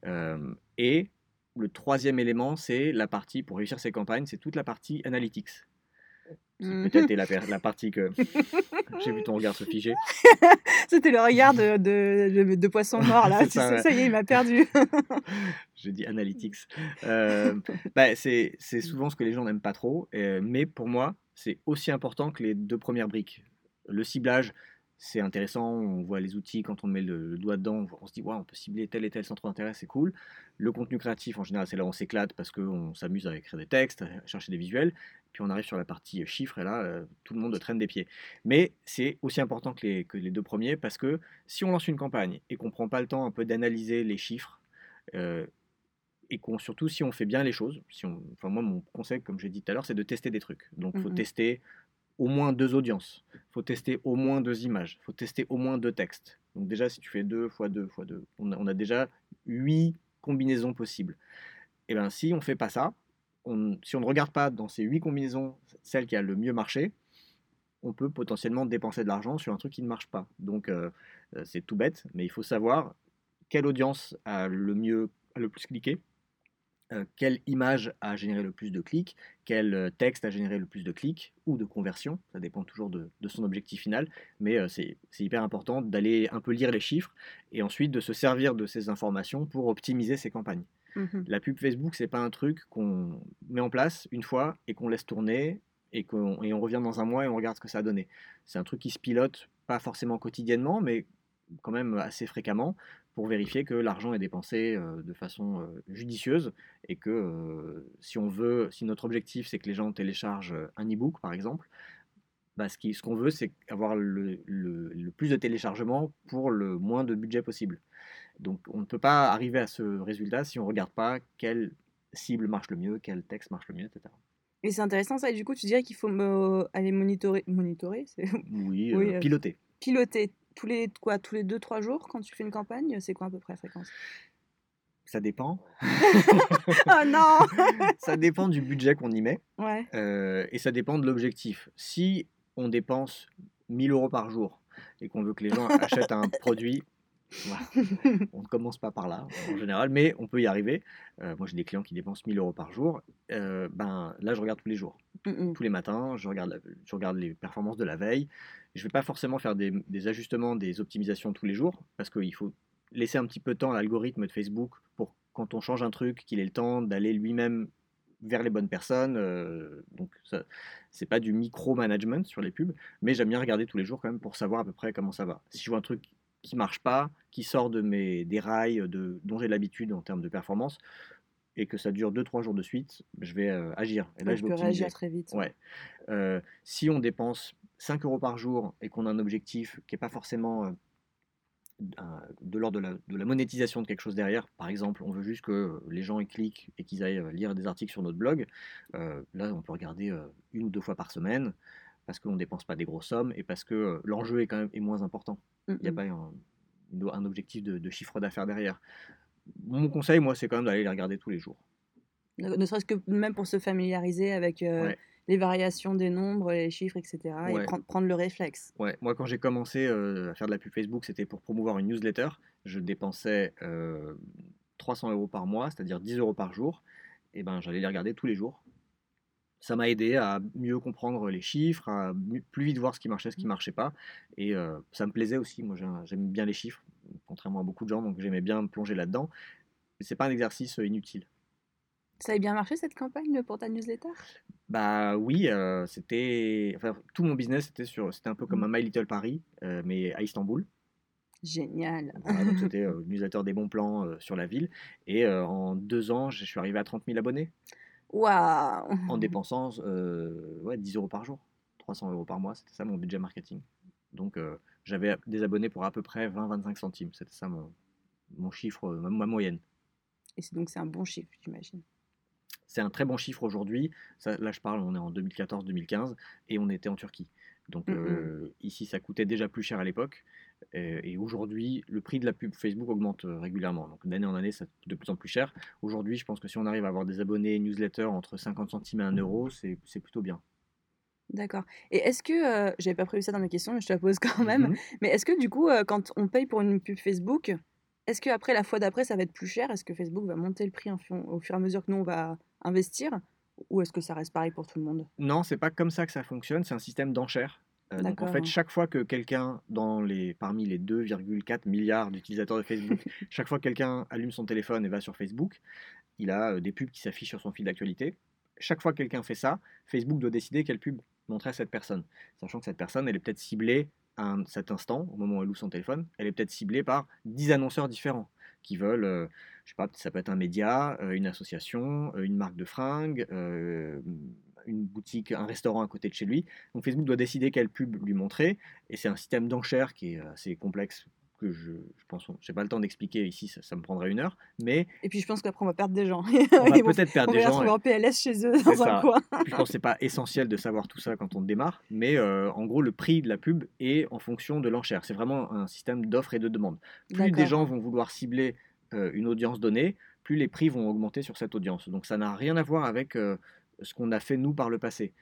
Euh, et le troisième élément, c'est la partie, pour réussir ces campagnes, c'est toute la partie analytics. Qui Mhm. peut-être est la, partie que... <laughs> J'ai vu ton regard se figer. <laughs> C'était le regard de, de, de- de poisson <laughs> mort là. Tu ça, sais, ouais. ça y est, il m'a perdu. J'ai dit analytics. Euh, bah, c'est c'est souvent ce que les gens n'aiment pas trop, euh, mais pour moi, c'est aussi important que les deux premières briques. Le ciblage, c'est intéressant, on voit les outils, quand on met le, le doigt dedans, on, se dit, on peut cibler tel et tel centre d'intérêt, c'est cool. Le contenu créatif, en général, c'est là où on s'éclate parce qu'on s'amuse à écrire des textes, à chercher des visuels. Puis on arrive sur la partie chiffres et là, euh, tout le monde traîne des pieds. Mais c'est aussi important que les, que les deux premiers parce que si on lance une campagne et qu'on prend pas le temps un peu d'analyser les chiffres, euh, et qu'on surtout si on fait bien les choses, si on, enfin moi mon conseil comme j'ai dit tout à l'heure c'est de tester des trucs. Donc il faut Mhm. tester au moins deux audiences, faut tester au moins deux images, faut tester au moins deux textes. Donc déjà si tu fais deux fois deux fois deux, on a, déjà huit combinaisons possibles. Et bien si on fait pas ça, si on ne regarde pas dans ces huit combinaisons celle qui a le mieux marché, on peut potentiellement dépenser de l'argent sur un truc qui ne marche pas. Donc euh, euh, c'est tout bête, mais il faut savoir quelle audience a le mieux, a le plus cliqué, euh, quelle image a généré le plus de clics, quel euh, texte a généré le plus de clics ou de conversions, ça dépend toujours de, de son objectif final, mais euh, c'est hyper important d'aller un peu lire les chiffres et ensuite de se servir de ces informations pour optimiser ses campagnes. Mhm. La pub Facebook, c'est pas un truc qu'on met en place une fois et qu'on laisse tourner et, qu'on et on revient dans un mois et on regarde ce que ça a donné. C'est un truc qui se pilote, pas forcément quotidiennement, mais quand même assez fréquemment pour vérifier que l'argent est dépensé euh, de façon euh, judicieuse et que euh, si on veut, si notre objectif c'est que les gens téléchargent un e-book par exemple, bah, ce qui- ce qu'on veut c'est avoir le, le- le plus de téléchargements pour le moins de budget possible. Donc on ne peut pas arriver à ce résultat si on ne regarde pas quelle cible marche le mieux, quel texte marche le mieux, etc. Et c'est intéressant ça. Et du coup, tu dirais qu'il faut me- aller monitorer, monitorer, c'est Oui, <laughs> Oui, euh, piloter. piloter tous les quoi, tous les deux trois jours quand tu fais une campagne. C'est quoi à peu près la fréquence? Ça dépend. <laughs> Oh non <laughs> ça dépend du budget qu'on y met. Ouais. Euh, et ça dépend de l'objectif. Si on dépense 1000 euros par jour et qu'on veut que les gens <laughs> achètent un produit, voilà, <laughs> on ne commence pas par là en général, mais on peut y arriver. Euh, moi j'ai des clients qui dépensent 1000 euros par jour. Euh, ben, là je regarde tous les jours, tous les matins, je regarde, la- je regarde les performances de la veille. Je ne vais pas forcément faire des, des ajustements, des optimisations tous les jours, parce qu'il faut laisser un petit peu de temps à l'algorithme de Facebook pour quand on change un truc, qu'il ait le temps d'aller lui-même vers les bonnes personnes. euh, donc, ça, c'est pas du micro-management sur les pubs, mais j'aime bien regarder tous les jours quand même pour savoir à peu près comment ça va. Si je vois un truc qui marche pas, qui sort de mes des rails de, dont j'ai l'habitude en termes de performance, et que ça dure 2-3 jours de suite, je vais euh, agir. Et là, je vais peux réagir très vite. Ouais. Euh, si on dépense 5 euros par jour et qu'on a un objectif qui n'est pas forcément euh, de l'ordre de la, de la monétisation de quelque chose derrière, par exemple, on veut juste que les gens y cliquent et qu'ils aillent lire des articles sur notre blog, là, on peut regarder une ou deux fois par semaine parce qu'on ne dépense pas des grosses sommes et parce que euh, l'enjeu est quand même est moins important. Mm, Il n'y a mm. pas un, un objectif de, de chiffre d'affaires derrière. Mon conseil, moi, c'est quand même d'aller les regarder tous les jours. Ne, ne serait-ce que même pour se familiariser avec euh, Ouais. les variations des nombres, les chiffres, etc. Et prendre, prendre le réflexe. Ouais, moi quand j'ai commencé euh, à faire de la pub Facebook, c'était pour promouvoir une newsletter. Je dépensais euh, 300 euros par mois, c'est-à-dire 10 euros par jour. Et ben j'allais les regarder tous les jours. Ça m'a aidé à mieux comprendre les chiffres, à plus vite voir ce qui marchait, ce qui marchait pas. Et euh, ça me plaisait aussi. Moi j'aime bien les chiffres, contrairement à beaucoup de gens, donc j'aimais bien me plonger là-dedans. Mais c'est pas un exercice euh, inutile. Ça a bien marché cette campagne pour ta newsletter? Bah oui, euh, c'était, enfin, tout mon business c'était sur, c'était un peu comme un My Little Paris, euh, mais à Istanbul. Génial. Voilà, c'était <laughs> euh, newsletter des bons plans sur la ville. Et en deux ans, je suis arrivé à 30 000 abonnés Waouh en dépensant euh, ouais, 10 euros par jour, 300 euros par mois. C'était ça mon budget marketing. Donc euh, j'avais des abonnés pour à peu près 20-25 centimes. C'était ça mon, mon chiffre, euh, ma, ma moyenne. Et c'est donc c'est un bon chiffre, j'imagine. C'est un très bon chiffre aujourd'hui. Là, je parle, on est en 2014-2015 et on était en Turquie. Donc Mhm. euh, ici, ça coûtait déjà plus cher à l'époque. Et aujourd'hui, le prix de la pub Facebook augmente euh, régulièrement. Donc d'année en année, ça coûte de plus en plus cher. Aujourd'hui, je pense que si on arrive à avoir des abonnés newsletter entre 50 centimes et 1 euro, c'est plutôt bien. D'accord. Et est-ce que, euh, j'avais pas prévu ça dans mes questions, mais je te la pose quand même, Mhm. mais est-ce que du coup, euh, quand on paye pour une pub Facebook, est-ce que après la fois d'après, ça va être plus cher? Est-ce que Facebook va monter le prix au fur et à mesure que nous, on va investir? Ou est-ce que ça reste pareil pour tout le monde? Non, c'est pas comme ça que ça fonctionne. C'est un système d'enchères. Euh, donc en fait, chaque fois que quelqu'un, dans les, parmi les 2,4 milliards d'utilisateurs de Facebook, <laughs> chaque fois que quelqu'un allume son téléphone et va sur Facebook, il a des pubs qui s'affichent sur son fil d'actualité. Chaque fois que quelqu'un fait ça, Facebook doit décider quelle pub montrer à cette personne. Sachant que cette personne, elle est peut-être ciblée à un- cet instant, au moment où elle ouvre son téléphone, elle est peut-être ciblée par 10 annonceurs différents qui veulent, euh, je sais pas, ça peut être un média, euh, une association, euh, une marque de fringues, une boutique, un restaurant à côté de chez lui. Donc Facebook doit décider quelle pub lui montrer, et c'est un système d'enchères qui est assez complexe que je, je pense, j'ai pas le temps d'expliquer ici, ça, ça me prendrait une heure, mais Et puis je pense qu'après, on va perdre des gens. on va <laughs> peut-être on perdre va des gens. retrouver ouais. en PLS chez eux dans un coin. Puis je pense que c'est pas essentiel de savoir tout ça quand on démarre, mais euh, en gros, le prix de la pub est en fonction de l'enchère. C'est vraiment un système d'offre et de demande. Plus des gens vont vouloir cibler euh, une audience donnée, plus les prix vont augmenter sur cette audience. Donc ça n'a rien à voir avec euh, ce qu'on a fait nous par le passé.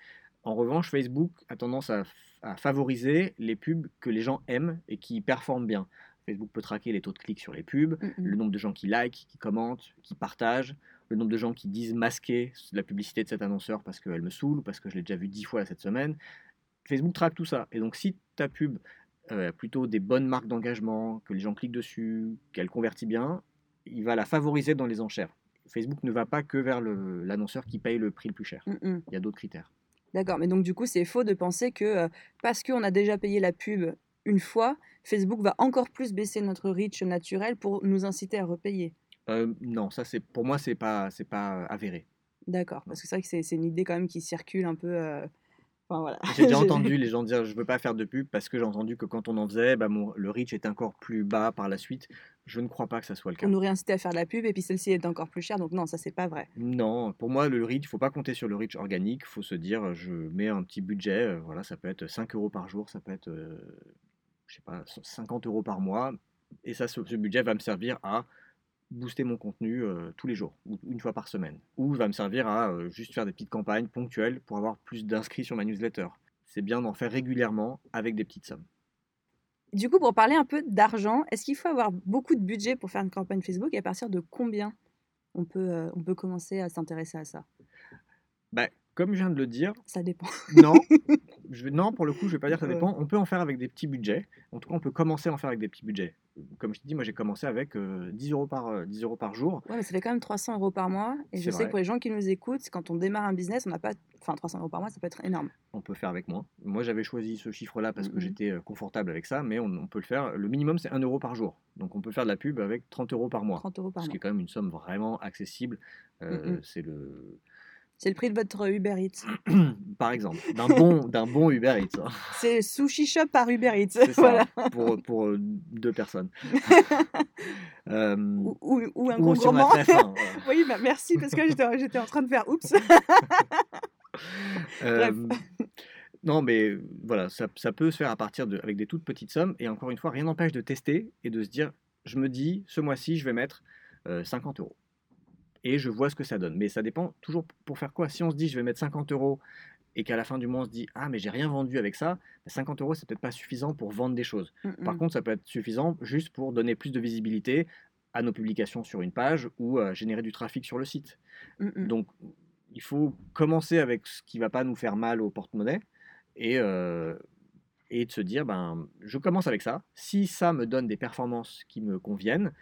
En revanche, Facebook a tendance à, à favoriser les pubs que les gens aiment et qui performent bien. Facebook peut traquer les taux de clics sur les pubs, Mm, le nombre de gens qui like, qui commentent, qui partagent, le nombre de gens qui disent masquer la publicité de cet annonceur parce qu'elle me saoule ou parce que je l'ai déjà vu dix fois cette semaine. Facebook traque tout ça. Et donc si ta pub euh, a plutôt des bonnes marques d'engagement, que les gens cliquent dessus, qu'elle convertit bien, il va la favoriser dans les enchères. Facebook ne va pas que vers l'annonceur qui paye le prix le plus cher. Mm, mm. Il y a d'autres critères. D'accord, mais donc du coup, c'est faux de penser que euh, parce qu'on a déjà payé la pub une fois, Facebook va encore plus baisser notre reach naturel pour nous inciter à repayer. Euh, non, ça c'est pour moi c'est pas c'est pas avéré. D'accord, parce que c'est vrai que c'est c'est une idée quand même qui circule un peu. euh, Enfin voilà. J'ai déjà <laughs> entendu les gens dire je veux pas faire de pub parce que j'ai entendu que quand on en faisait, bah, mon- le reach est encore plus bas par la suite. Je ne crois pas que ça soit le cas. On nous réincitait à faire de la pub et puis celle-ci est encore plus chère, donc non, ça c'est pas vrai. Non, pour moi le reach, il faut pas compter sur le reach organique. Il faut se dire je mets un petit budget. euh, Voilà, ça peut être 5 euros par jour, ça peut être euh, je sais pas 50 euros par mois. Et ça, ce budget va me servir à booster mon contenu euh, tous les jours, ou une fois par semaine. Ou va me servir à euh, juste faire des petites campagnes ponctuelles pour avoir plus d'inscrits sur ma newsletter. C'est bien d'en faire régulièrement avec des petites sommes. Du coup, pour parler un peu d'argent, est-ce qu'il faut avoir beaucoup de budget pour faire une campagne Facebook et à partir de combien on peut, euh, on peut commencer à s'intéresser à ça? Bah, comme je viens de le dire, Ça dépend. <laughs> non. <laughs> Je vais- non, pour le coup, je vais pas dire que ça dépend. On peut en faire avec des petits budgets. En tout cas, on peut commencer à en faire avec des petits budgets. Comme je te dis, moi j'ai commencé avec euh, 10, euros par, euh, 10 euros par jour. Ouais, mais ça fait quand même 300 euros par mois. Et je sais vrai. que pour les gens qui nous écoutent, quand on démarre un business, on n'a pas. Enfin, 300 euros par mois, ça peut être énorme. On peut faire avec moins. Moi j'avais choisi ce chiffre-là parce que Mhm. j'étais euh, confortable avec ça, mais on, on peut le faire. Le minimum c'est 1 euro par jour. Donc on peut faire de la pub avec 30 euros par mois. 30 euros par Ce mois. qui est quand même une somme vraiment accessible. Euh, Mhm. C'est le. C'est le prix de votre Uber Eats. <clears throat> Par exemple, d'un bon, d'un bon Uber Eats. hein. <laughs> C'est sushi shop par Uber Eats. C'est <laughs> ça, voilà. pour, pour euh, deux personnes. <laughs> Euh, Ou, ou- ou un ou gourmand. faim. voilà. oui, bah, merci parce que j'étais j'étais en train de faire oups. Euh, non, mais voilà, ça, ça peut se faire à partir de, avec des toutes petites sommes. Et encore une fois, rien n'empêche de tester et de se dire, je me dis, ce mois-ci, je vais mettre euh, 50 euros. Et je vois ce que ça donne. Mais ça dépend toujours pour faire quoi? Si on se dit, je vais mettre 50 euros et qu'à la fin du mois, on se dit, ah, mais j'ai rien vendu avec ça, 50 euros, c'est peut-être pas suffisant pour vendre des choses. Mm, Par contre, ça peut être suffisant juste pour donner plus de visibilité à nos publications sur une page ou à générer du trafic sur le site. Mm, mm. Donc, il faut commencer avec ce qui va pas nous faire mal au porte-monnaie et, euh, et de se dire, ben, je commence avec ça. Si ça me donne des performances qui me conviennent,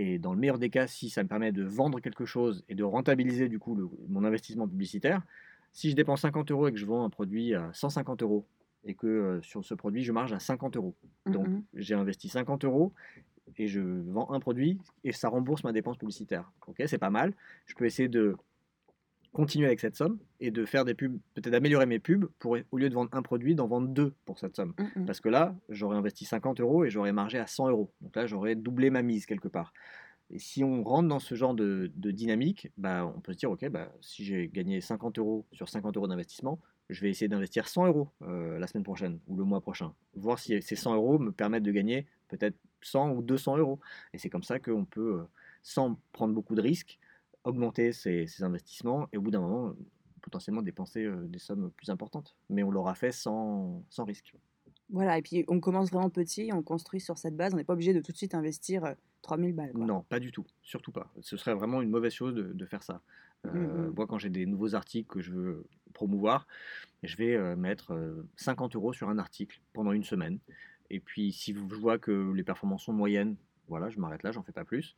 et dans le meilleur des cas, si ça me permet de vendre quelque chose et de rentabiliser du coup le- mon investissement publicitaire, si je dépense 50 euros et que je vends un produit à 150 euros et que euh, sur ce produit je marge à 50 euros, Mm, donc mm. j'ai investi 50 euros et je vends un produit et ça rembourse ma dépense publicitaire. Ok, c'est pas mal. Je peux essayer de continuer avec cette somme et de faire des pubs, peut-être d'améliorer mes pubs pour au lieu de vendre un produit, d'en vendre deux pour cette somme. Mm, mm. Parce que là, j'aurais investi 50 euros et j'aurais margé à 100 euros. Donc là, j'aurais doublé ma mise quelque part. Et si on rentre dans ce genre de, de dynamique, bah, on peut se dire, ok, bah, si j'ai gagné 50 euros sur 50 euros d'investissement, je vais essayer d'investir 100 euros euh, la semaine prochaine ou le mois prochain. Voir si ces 100 euros me permettent de gagner peut-être 100 ou 200 euros. Et c'est comme ça qu'on peut, euh, sans prendre beaucoup de risques, augmenter ses, ses investissements et au bout d'un moment, potentiellement dépenser des sommes plus importantes. Mais on l'aura fait sans, sans risque. Voilà, et puis on commence vraiment petit, on construit sur cette base, on n'est pas obligé de tout de suite investir euh, 3000 balles. quoi. Non, pas du tout, surtout pas. Ce serait vraiment une mauvaise chose de, de faire ça. Euh, Mhm. Moi, quand j'ai des nouveaux articles que je veux promouvoir, je vais mettre euh, 50 euros sur un article pendant une semaine. Et puis, si je vois que les performances sont moyennes, voilà, je m'arrête là, j'en fais pas plus.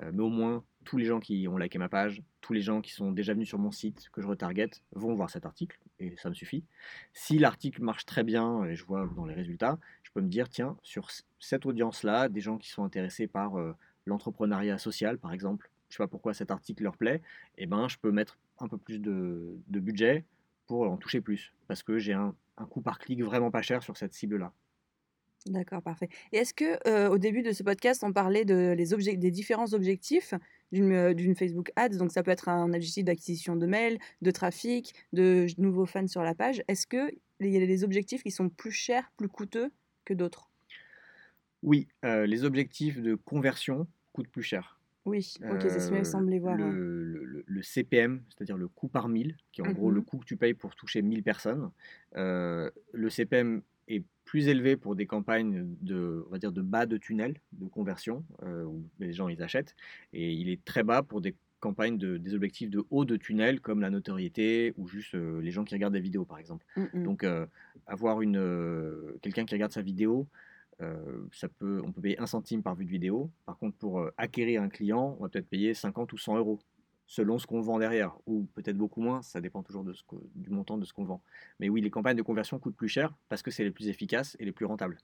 Euh, mais au moins, tous les gens qui ont liké ma page, tous les gens qui sont déjà venus sur mon site, que je retarget, vont voir cet article, et ça me suffit. Si l'article marche très bien, et je vois dans les résultats, je peux me dire, tiens, sur cette audience-là, des gens qui sont intéressés par euh, l'entrepreneuriat social, par exemple, je sais pas pourquoi cet article leur plaît, et ben je peux mettre un peu plus de, de budget pour en toucher plus, parce que j'ai un, un coût par clic vraiment pas cher sur cette cible-là. D'accord, parfait. Et est-ce que euh, au début de ce podcast, on parlait de les des différents objectifs d'une euh, Facebook Ads? Donc ça peut être un objectif d'acquisition de mails, de trafic, de nouveaux fans sur la page. Est-ce que il y a des objectifs qui sont plus chers, plus coûteux que d'autres? Oui, euh, les objectifs de conversion coûtent plus cher. Oui, ok, c'est ce qui me Euh, semblait voir. Le, hein. le- le- le CPM, c'est-à-dire le coût par 1000, qui est en gros le Mhm. coût que tu payes pour toucher 1000 personnes. euh, le CPM est plus élevé pour des campagnes de, on va dire, de bas de tunnel de conversion, euh, où les gens ils achètent, et il est très bas pour des campagnes de, des objectifs de haut de tunnel comme la notoriété ou juste euh, les gens qui regardent des vidéos par exemple. Mm, mm. Donc euh, avoir une quelqu'un qui regarde sa vidéo, ça peut, on peut payer un centime par vue de vidéo. Par contre, pour acquérir un client, on va peut-être payer 50 ou 100 euros, selon ce qu'on vend derrière, ou peut-être beaucoup moins, ça dépend toujours de ce que- du montant de ce qu'on vend. Mais oui, les campagnes de conversion coûtent plus cher parce que c'est les plus efficaces et les plus rentables.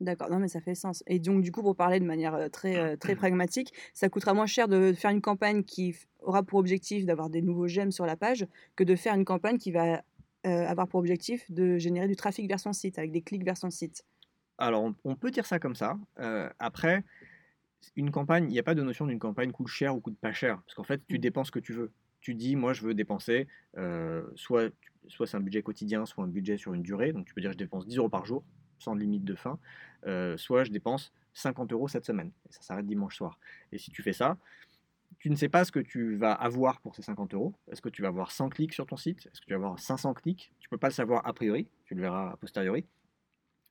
D'accord, non mais ça fait sens. Et donc du coup, pour parler de manière euh, très, euh, très <clears throat> pragmatique, ça coûtera moins cher de faire une campagne qui aura pour objectif d'avoir des nouveaux j'aime sur la page que de faire une campagne qui va euh, avoir pour objectif de générer du trafic vers son site, avec des clics vers son site. Alors, on, on peut dire ça comme ça. Euh, après, une campagne, il n'y a pas de notion d'une campagne coûte cher ou coûte pas cher. Parce qu'en fait, tu Mm. dépenses ce que tu veux. Tu dis, moi, je veux dépenser, euh, soit, soit c'est un budget quotidien, soit un budget sur une durée. Donc, tu peux dire, je dépense 10 euros par jour, sans limite de fin. Euh, soit je dépense 50 euros cette semaine. Et ça s'arrête dimanche soir. Et si tu fais ça, tu ne sais pas ce que tu vas avoir pour ces 50 euros. Est-ce que tu vas avoir 100 clics sur ton site? Est-ce que tu vas avoir 500 clics? Tu peux pas le savoir a priori, tu le verras a posteriori.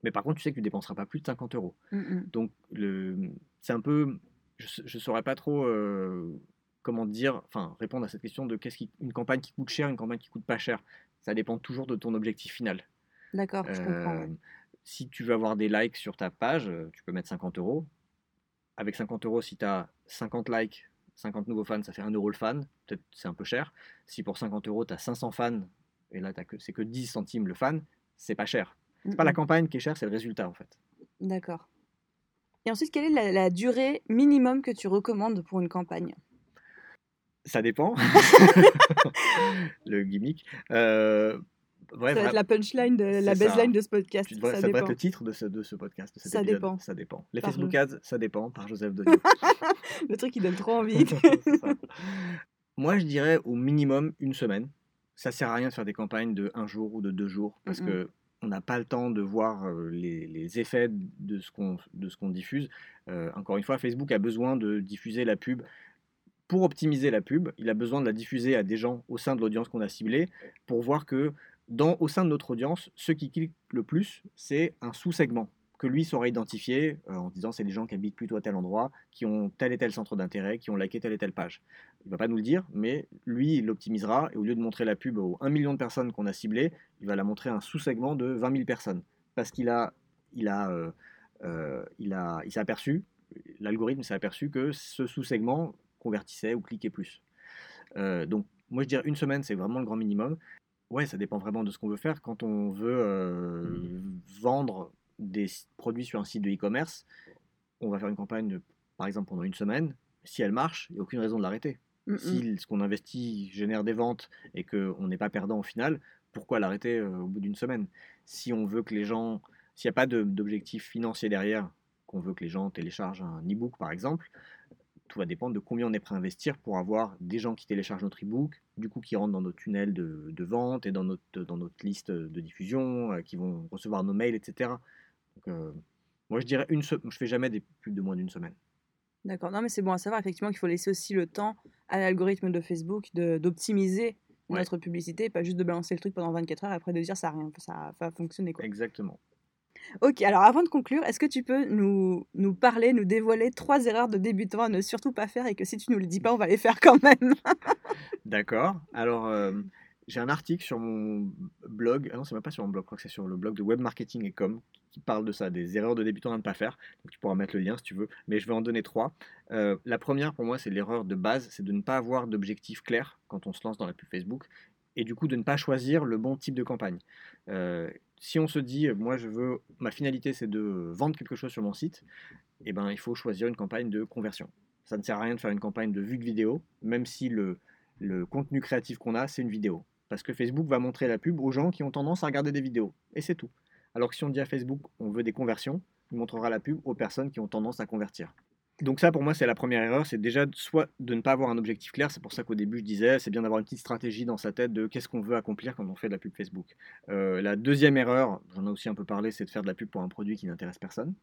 Mais par contre, tu sais que tu dépenseras pas plus de 50 euros. Mm, mm. Donc, le, c'est un peu. Je ne saurais pas trop euh, comment dire, enfin, répondre à cette question de qu'est-ce qui, une campagne qui coûte cher, une campagne qui coûte pas cher. Ça dépend toujours de ton objectif final. D'accord, je comprends. Euh, si tu veux avoir des likes sur ta page, euh, tu peux mettre 50 euros. Avec 50 euros, si tu as 50 likes, 50 nouveaux fans, ça fait 1 euro le fan. Peut-être c'est un peu cher. Si pour 50 euros, tu as 500 fans, et là c'est que 10 centimes le fan, c'est pas cher. C'est pas la campagne qui est chère, c'est le résultat en fait. D'accord. Et ensuite, quelle est la, durée minimum que tu recommandes pour une campagne? Ça dépend. <laughs> le gimmick. Euh, ça va être la punchline, de, la baseline de ce podcast. ça, va être le titre de ce, de ce podcast. ça dépend. Ça dépend. Les Facebook Ads, ça dépend, par Joseph Denis. <laughs> le truc qui donne trop <laughs> envie. Moi, je dirais au minimum une semaine. Ça sert à rien de faire des campagnes de un jour ou de deux jours parce que on n'a pas le temps de voir les, effets de ce qu'on diffuse. Encore une fois, Facebook a besoin de diffuser la pub pour optimiser la pub, il a besoin de la diffuser à des gens au sein de l'audience qu'on a ciblée pour voir que dans, au sein de notre audience, ceux qui cliquent le plus, c'est un sous-segment que lui saura identifier euh, en disant c'est les gens qui habitent plutôt à tel endroit, qui ont tel et tel centre d'intérêt, qui ont liké telle et telle page. Il va pas nous le dire, mais lui, il l'optimisera et au lieu de montrer la pub aux 1 million de personnes qu'on a ciblées, il va la montrer à un sous-segment de 20 000 personnes. Parce qu'il a, il a, euh, euh, il a, il s'est aperçu, l'algorithme s'est aperçu que ce sous-segment convertissait ou cliquait plus. donc, moi je dirais une semaine, c'est vraiment le grand minimum. Ouais, ça dépend vraiment de ce qu'on veut faire. Quand on veut mmh. vendre des produits sur un site de e-commerce, on va faire une campagne, par exemple, pendant une semaine. Si elle marche, il n'y a aucune raison de l'arrêter. Si ce qu'on investit génère des ventes et qu'on n'est pas perdant au final, pourquoi l'arrêter euh, au bout d'une semaine? Si on veut que les gens, s'il n'y a pas d'objectif financier derrière, qu'on veut que les gens téléchargent un e-book par exemple, tout va dépendre de combien on est prêt à investir pour avoir des gens qui téléchargent notre e-book, du coup qui rentrent dans notre tunnel de, vente et dans notre, dans notre liste de diffusion, euh, qui vont recevoir nos mails, etc. Donc, euh, moi je dirais une je fais jamais des plus de moins d'une semaine. D'accord, non mais c'est bon à savoir effectivement qu'il faut laisser aussi le temps à l'algorithme de Facebook d'optimiser notre publicité, pas juste de balancer le truc pendant 24 heures et après de dire ça rien, ça va fonctionner. Quoi. Exactement. Ok, alors avant de conclure, est-ce que tu peux nous, nous parler, nous dévoiler trois erreurs de débutants à ne surtout pas faire et que si tu nous le dis pas, on va les faire quand même? <laughs> D'accord. Alors, euh, j'ai un article sur mon blog, ah non, c'est même pas sur mon blog, je crois que c'est sur le blog de Web Marketing et Com qui parle de ça, des erreurs de débutants à ne pas faire. Donc, tu pourras mettre le lien si tu veux, mais je vais en donner trois. Euh, la première, pour moi, c'est l'erreur de base, c'est de ne pas avoir d'objectif clair quand on se lance dans la pub Facebook et du coup de ne pas choisir le bon type de campagne. Euh, si on se dit, moi je veux, ma finalité c'est de vendre quelque chose sur mon site, eh ben, il faut choisir une campagne de conversion. Ça ne sert à rien de faire une campagne de vue de vidéo, même si le, le contenu créatif qu'on a, c'est une vidéo. Parce que Facebook va montrer la pub aux gens qui ont tendance à regarder des vidéos. Et c'est tout. Alors que si on dit à Facebook, on veut des conversions, il montrera la pub aux personnes qui ont tendance à convertir. Donc ça, pour moi, c'est la première erreur, c'est déjà soit de ne pas avoir un objectif clair. C'est pour ça qu'au début, je disais, c'est bien d'avoir une petite stratégie dans sa tête de qu'est-ce qu'on veut accomplir quand on fait de la pub Facebook. Euh, la deuxième erreur, j'en ai aussi un peu parlé, c'est de faire de la pub pour un produit qui n'intéresse personne.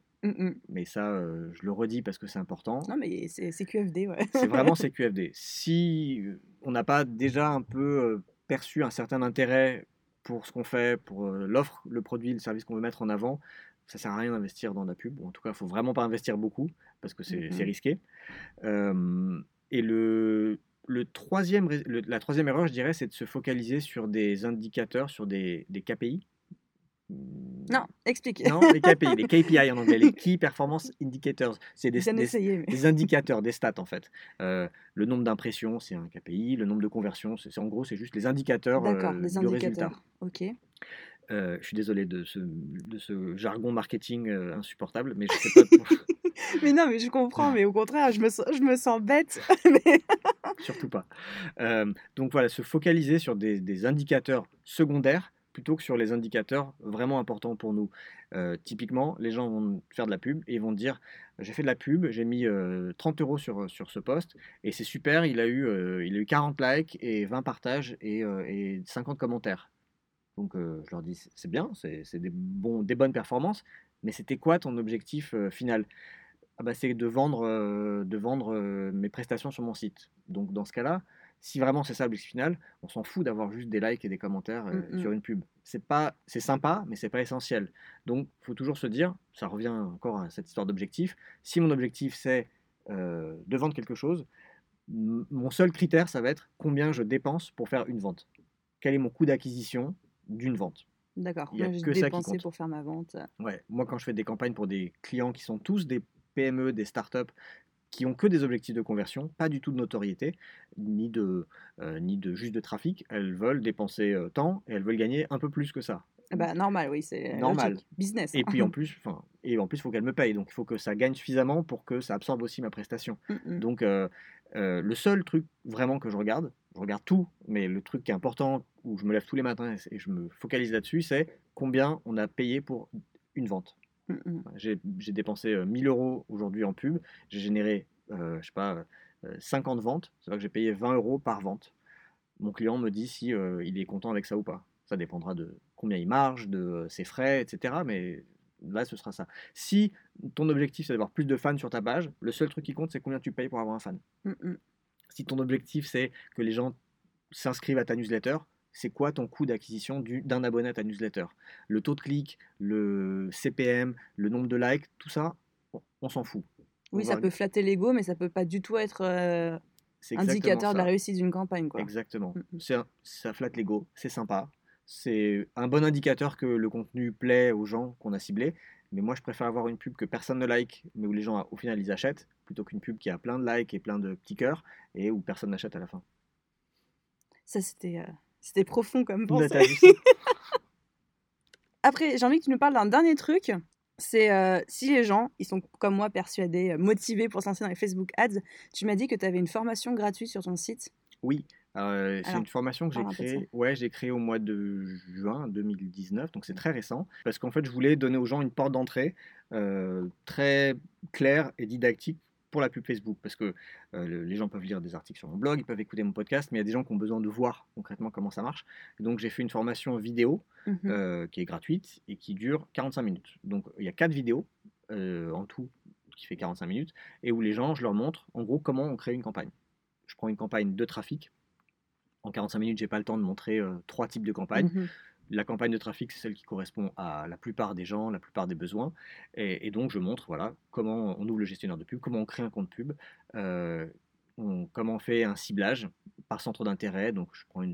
Mais ça, euh, je le redis parce que c'est important. Non, mais c'est QFD, ouais. c'est <laughs> vraiment CQFD. Si euh, on n'a pas déjà un peu perçu un certain intérêt pour ce qu'on fait, pour l'offre, le produit, le service qu'on veut mettre en avant, ça sert à rien d'investir dans la pub. en tout cas, il faut vraiment pas investir beaucoup parce que c'est mmh risqué. et le, le troisième, la troisième erreur, je dirais, c'est de se focaliser sur des indicateurs, sur des, des KPI. Non, explique. Non, les KPI, les <laughs> KPI en anglais, les Key Performance Indicators. C'est des, des, indicateurs, des stats en fait. Euh, le nombre d'impressions, c'est un KPI. Le nombre de conversions, c'est en gros, c'est juste les indicateurs euh, les indicateurs. Ok. Euh, je suis désolé de ce, de ce jargon marketing euh, insupportable, mais je sais pas. <laughs> <laughs> mais non, mais je comprends, mais au contraire, je me, sens, je me sens bête. Surtout pas. Euh, donc voilà, se focaliser sur des, des, indicateurs secondaires plutôt que sur les indicateurs vraiment importants pour nous. typiquement, les gens vont faire de la pub et vont dire j'ai fait de la pub, j'ai mis 30 euros sur, sur ce poste et c'est super, il a, eu, il a eu 40 likes et 20 partages et, et 50 commentaires. Donc je leur dis, c'est bien, c'est des, bons, des bonnes performances, mais c'était quoi ton objectif final? Ah bah, C'est de vendre, de vendre mes prestations sur mon site. Donc dans ce cas-là, si vraiment c'est ça l'objectif final, on s'en fout d'avoir juste des likes et des commentaires mmh sur une pub. C'est pas, c'est sympa, mais c'est pas essentiel. Donc, il faut toujours se dire, ça revient encore à cette histoire d'objectif. Si mon objectif c'est de vendre quelque chose, Mon seul critère, ça va être combien je dépense pour faire une vente. Quel est mon coût d'acquisition d'une vente D'accord. Il y a que ça qui compte. pour faire ma vente. Ouais, moi quand je fais des campagnes pour des clients qui sont tous des PME, des startups, qui ont que des objectifs de conversion, pas du tout de notoriété, ni de, euh, ni de juste de trafic, elles veulent dépenser euh, tant et elles veulent gagner un peu plus que ça. Ah Bah, normal, oui, c'est Normal. logique. Business. Et puis en <laughs> plus, enfin, et en plus, il faut qu'elles me payent, donc il faut que ça gagne suffisamment pour que ça absorbe aussi ma prestation. Mm, mm. Donc euh, euh, le seul truc vraiment que je regarde, je regarde tout, mais le truc qui est important, où je me lève tous les matins et, et je me focalise là-dessus, c'est combien on a payé pour une vente. Mm, mm. J'ai j'ai dépensé euh, 1000 euros aujourd'hui en pub. J'ai généré, euh, je sais pas, euh, 50 ventes. C'est vrai que j'ai payé 20 euros par vente. Mon client me dit si euh, il est content avec ça ou pas. Ça dépendra de combien il marge, de euh, ses frais, etc. Mais là, ce sera ça. Si ton objectif, c'est d'avoir plus de fans sur ta page, le seul truc qui compte, c'est combien tu payes pour avoir un fan. Mm. Si ton objectif, c'est que les gens s'inscrivent à ta newsletter, c'est quoi ton coût d'acquisition du- d'un abonné à ta newsletter? Le taux de clic, le CPM, le nombre de likes, tout ça, on, on s'en fout. Oui, ça peut flatter l'ego, mais ça peut pas du tout être euh, indicateur de la réussite d'une campagne. Quoi. Exactement. Mm, mm. Un- ça flatte l'ego, c'est sympa. C'est un bon indicateur que le contenu plaît aux gens qu'on a ciblés. Mais moi, je préfère avoir une pub que personne ne like, mais où les gens, au final, ils achètent, plutôt qu'une pub qui a plein de likes et plein de petits cœurs, et où personne n'achète à la fin. Ça, c'était euh, c'était profond comme pensée. <laughs> Après, j'ai envie que tu nous parles d'un dernier truc. C'est euh, si les gens, ils sont comme moi persuadés, euh, motivés pour se lancer dans les Facebook Ads, tu m'as dit que tu avais une formation gratuite sur ton site. Oui, euh, c'est une formation que j'ai créée. Ouais, j'ai créée au mois de juin 2019, donc c'est très récent. Parce qu'en fait, je voulais donner aux gens une porte d'entrée euh, très claire et didactique pour la pub Facebook. Parce que euh, le- les gens peuvent lire des articles sur mon blog, ils peuvent écouter mon podcast, mais il y a des gens qui ont besoin de voir concrètement comment ça marche. Donc j'ai fait une formation vidéo Mhm. euh, qui est gratuite et qui dure 45 minutes. Donc il y a quatre vidéos euh, en tout qui fait 45 minutes et où les gens, je leur montre en gros comment on crée une campagne. Je prends une campagne de trafic. En 45 minutes, j'ai pas le temps de montrer trois types de campagnes. Mhm. La campagne de trafic, c'est celle qui correspond à la plupart des gens, la plupart des besoins. Et, donc, je montre voilà, comment on ouvre le gestionnaire de pub, comment on crée un compte pub, euh, comment on fait un ciblage par centre d'intérêt. Donc, je prends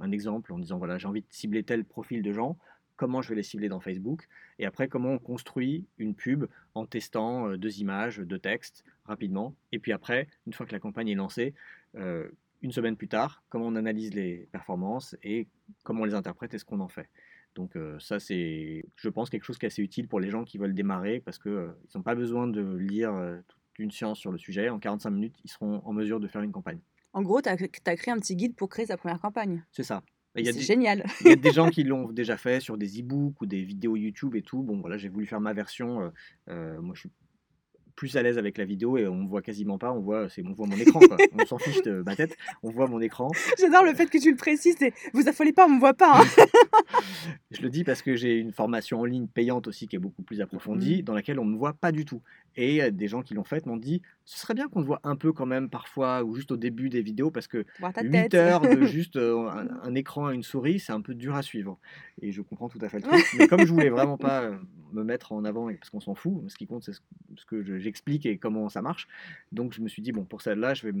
un exemple en disant voilà, j'ai envie de cibler tel profil de gens, comment je vais les cibler dans Facebook? Et après, comment on construit une pub en testant euh, deux images, deux textes rapidement. Et puis après, une fois que la campagne est lancée, euh, une semaine plus tard, comment on analyse les performances et comment on les interprète et ce qu'on en fait. Donc euh, ça, c'est, je pense, quelque chose qui est assez utile pour les gens qui veulent démarrer parce qu'ils n'ont pas besoin de lire euh, toute une science sur le sujet. En 45 minutes, ils seront en mesure de faire une campagne. En gros, tu as, créé un petit guide pour créer sa première campagne. C'est ça. Et Il y, a C'est des, génial. il y a des <laughs> gens qui l'ont déjà fait sur des e-books ou des vidéos YouTube et tout. Bon, voilà, j'ai voulu faire ma version. euh, euh, moi, je suis plus à l'aise avec la vidéo et on me voit quasiment pas. On voit, c'est, on voit mon écran. Quoi. On s'en fiche de ma tête. On voit mon écran. <laughs> J'adore le fait que tu le précises. et Vous affolez pas, on me voit pas. hein. <laughs> Je le dis parce que j'ai une formation en ligne payante aussi qui est beaucoup plus approfondie, dans laquelle on ne me voit pas du tout. Et euh, des gens qui l'ont faite m'ont dit ce serait bien qu'on te voit un peu quand même parfois, ou juste au début des vidéos, parce que Voir ta 8 tête. heures de <laughs> juste euh, un, un écran et une souris, c'est un peu dur à suivre. Et je comprends tout à fait le truc. <laughs> Mais comme je voulais vraiment pas me mettre en avant, parce qu'on s'en fout, ce qui compte c'est ce, que je- j'explique et comment ça marche. Donc je me suis dit, bon, pour celle-là, je vais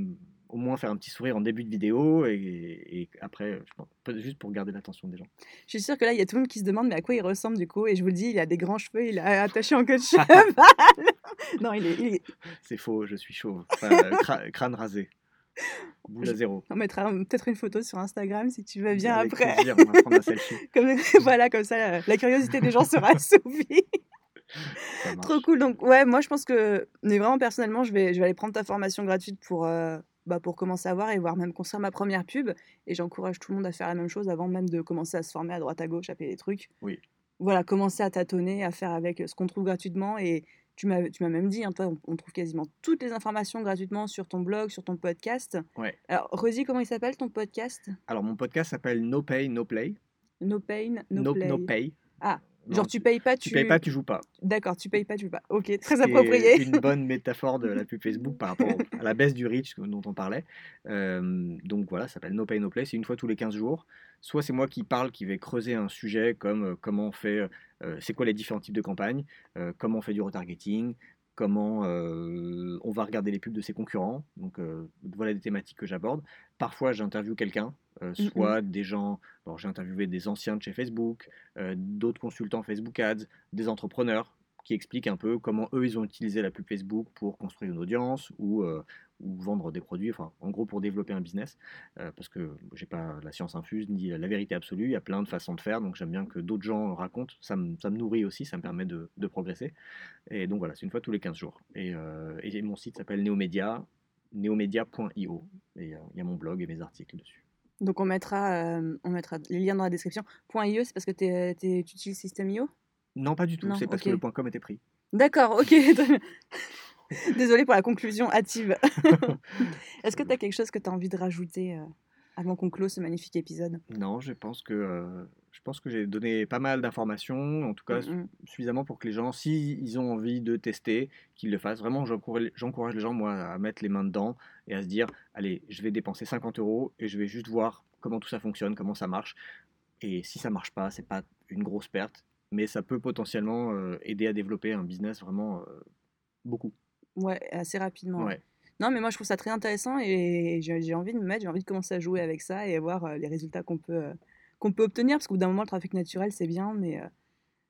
au moins faire un petit sourire en début de vidéo, et, et après, je pense, peut- juste pour garder l'attention des gens. Je suis sûre que là, il y a tout le monde qui se demande mais à quoi il ressemble du coup? Et je vous le dis, il a des grands cheveux, il est attaché en queue de <laughs> cheval. non, il est, il est- C'est faux, je suis chauve. Enfin, euh, <laughs> crâne rasé. Boule à zéro. On mettra peut-être une photo sur Instagram si tu veux bien Avec après. plaisir, on va prendre un selfie. <laughs> Comme, <laughs> voilà, comme ça, la, la curiosité des gens sera assouvie. Trop cool. Donc, ouais, moi, je pense que, mais vraiment, personnellement, je vais, je vais aller prendre ta formation gratuite pour, euh, bah, pour commencer à voir et voir même construire ma première pub. Et j'encourage tout le monde à faire la même chose avant même de commencer à se former à droite à gauche, à payer des trucs. Oui. Voilà, commencer à tâtonner, à faire avec ce qu'on trouve gratuitement. Et tu m'as même dit, hein, toi, on, on trouve quasiment toutes les informations gratuitement sur ton blog, sur ton podcast. Ouais. Alors, redis comment il s'appelle ton podcast? Alors, mon podcast s'appelle No Pay, No Play. No Pain, No, No, Play. no Pay. Ah, Non, Genre, tu payes pas, tu. tu payes pas, tu joues pas. D'accord, tu payes pas, tu joues pas. Ok, très approprié. une bonne <laughs> métaphore de la pub Facebook par rapport à la baisse du reach dont on parlait. Euh, donc voilà, ça s'appelle No Pay No Play. C'est une fois tous les 15 jours. Soit c'est moi qui parle, qui vais creuser un sujet comme euh, comment on fait, euh, c'est quoi les différents types de campagnes, comment on fait du retargeting, comment euh, on va regarder les pubs de ses concurrents. Donc euh, voilà des thématiques que j'aborde. Parfois j'interviewe quelqu'un, euh, Mhm. soit des gens, bon, j'ai interviewé des anciens de chez Facebook, d'autres consultants Facebook Ads, des entrepreneurs qui expliquent un peu comment eux ils ont utilisé la pub Facebook pour construire une audience ou, ou vendre des produits, enfin en gros pour développer un business. Euh, parce que j'ai pas la science infuse ni la vérité absolue, il y a plein de façons de faire, donc j'aime bien que d'autres gens racontent, ça me, ça me nourrit aussi, ça me permet de, de progresser. Et donc voilà, c'est une fois tous les 15 jours. Et, euh, et mon site s'appelle Neomedia, neomedia.io, et euh, il y a mon blog et mes articles dessus. Donc on mettra, on mettra les liens dans la description. .io, c'est parce que t'es- t'es- tu utilises System.io Non, pas du tout, Non, c'est parce que le point .com était pris. D'accord, ok. <laughs> <laughs> Désolée pour la conclusion hâtive. <laughs> <laughs> Est-ce que tu as quelque chose que tu as envie de rajouter euh, avant qu'on close ce magnifique épisode? Non, je pense que euh, je pense que j'ai donné pas mal d'informations, en tout cas Mm, mm. suffisamment pour que les gens, si ils ont envie de tester, qu'ils le fassent. Vraiment, j'encourage j'encourage les gens, moi, à mettre les mains dedans et à se dire, allez, je vais dépenser 50 euros et je vais juste voir comment tout ça fonctionne, comment ça marche. Et si ça marche pas, c'est pas une grosse perte, mais ça peut potentiellement euh, aider à développer un business vraiment euh, beaucoup. Ouais, assez rapidement. Ouais. Non, mais moi je trouve ça très intéressant et j'ai envie de me mettre, j'ai envie de commencer à jouer avec ça et voir euh, les résultats qu'on peut, euh, qu'on peut obtenir. Parce qu'au bout d'un moment, le trafic naturel, c'est bien, mais euh,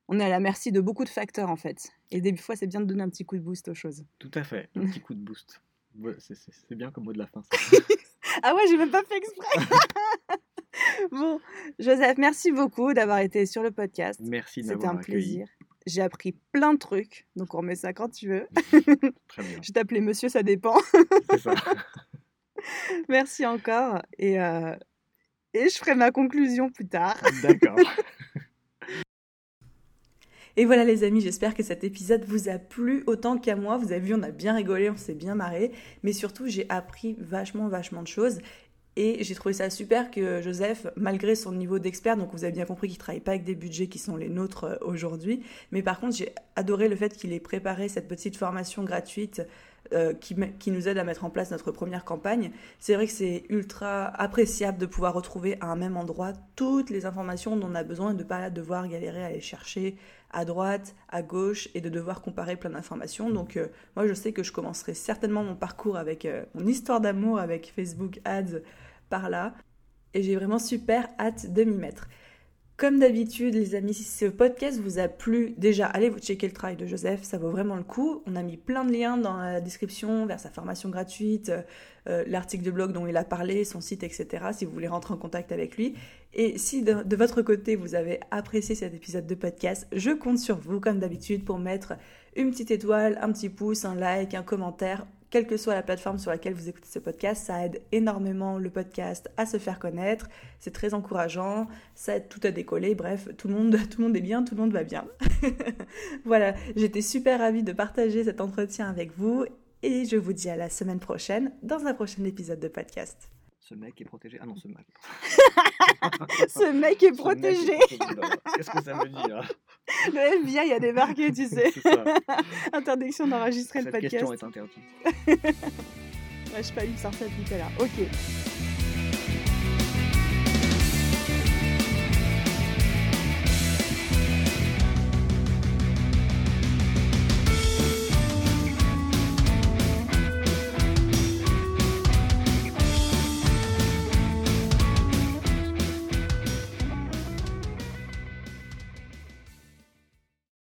on est à la merci de beaucoup de facteurs en fait. Et des fois, c'est bien de donner un petit coup de boost aux choses. Tout à fait, un petit coup de boost. <laughs> Ouais, c'est- bien comme mot de la fin. ça. <laughs> Ah ouais, j'ai même pas fait exprès. <laughs> bon, Joseph, merci beaucoup d'avoir été sur le podcast. Merci de C'était un accueilli. plaisir. J'ai appris plein de trucs, donc on remet ça quand tu veux. <laughs> Très bien, Je t'appelais monsieur, ça dépend. c'est ça. <laughs> merci encore. Et, euh, et je ferai ma conclusion plus tard. <laughs> D'accord. Et voilà les amis, j'espère que cet épisode vous a plu autant qu'à moi. Vous avez vu, on a bien rigolé, on s'est bien marré. Mais surtout, j'ai appris vachement, vachement de choses. Et j'ai trouvé ça super que Joseph, malgré son niveau d'expert, donc vous avez bien compris qu'il travaille pas avec des budgets qui sont les nôtres euh, aujourd'hui, mais par contre j'ai adoré le fait qu'il ait préparé cette petite formation gratuite euh, qui, nous aide à mettre en place notre première campagne. C'est vrai que c'est ultra appréciable de pouvoir retrouver à un même endroit toutes les informations dont on a besoin et de ne pas devoir galérer à aller chercher à droite, à gauche et de devoir comparer plein d'informations. Donc euh, moi je sais que je commencerai certainement mon parcours avec euh, mon histoire d'amour avec Facebook Ads par là et j'ai vraiment super hâte de m'y mettre. Comme d'habitude, les amis, si ce podcast vous a plu, déjà, allez vous checker le travail de Joseph, ça vaut vraiment le coup. On a mis plein de liens dans la description vers sa formation gratuite, euh, l'article de blog dont il a parlé, son site, etc. Si vous voulez rentrer en contact avec lui. Et si de votre côté vous avez apprécié cet épisode de podcast, je compte sur vous, comme d'habitude, pour mettre une petite étoile, un petit pouce, un like, un commentaire quelle que soit la plateforme sur laquelle vous écoutez ce podcast, ça aide énormément le podcast à se faire connaître. C'est très encourageant, ça aide tout à décoller. Bref, tout le monde, <laughs> tout est bien, tout le monde va bien. <laughs> voilà, j'étais super ravie de partager cet entretien avec vous et je vous dis à la semaine prochaine dans un prochain épisode de podcast. Ce mec est protégé. Ah non, ce mec. <laughs> Ce mec est Ce protégé. Qu'est-ce que ça veut dire? Le FBI a débarqué, tu sais. Interdiction d'enregistrer le Cette podcast. question est interdite. <laughs> Ouais, je pas, me sortait tout à l'heure. Ok.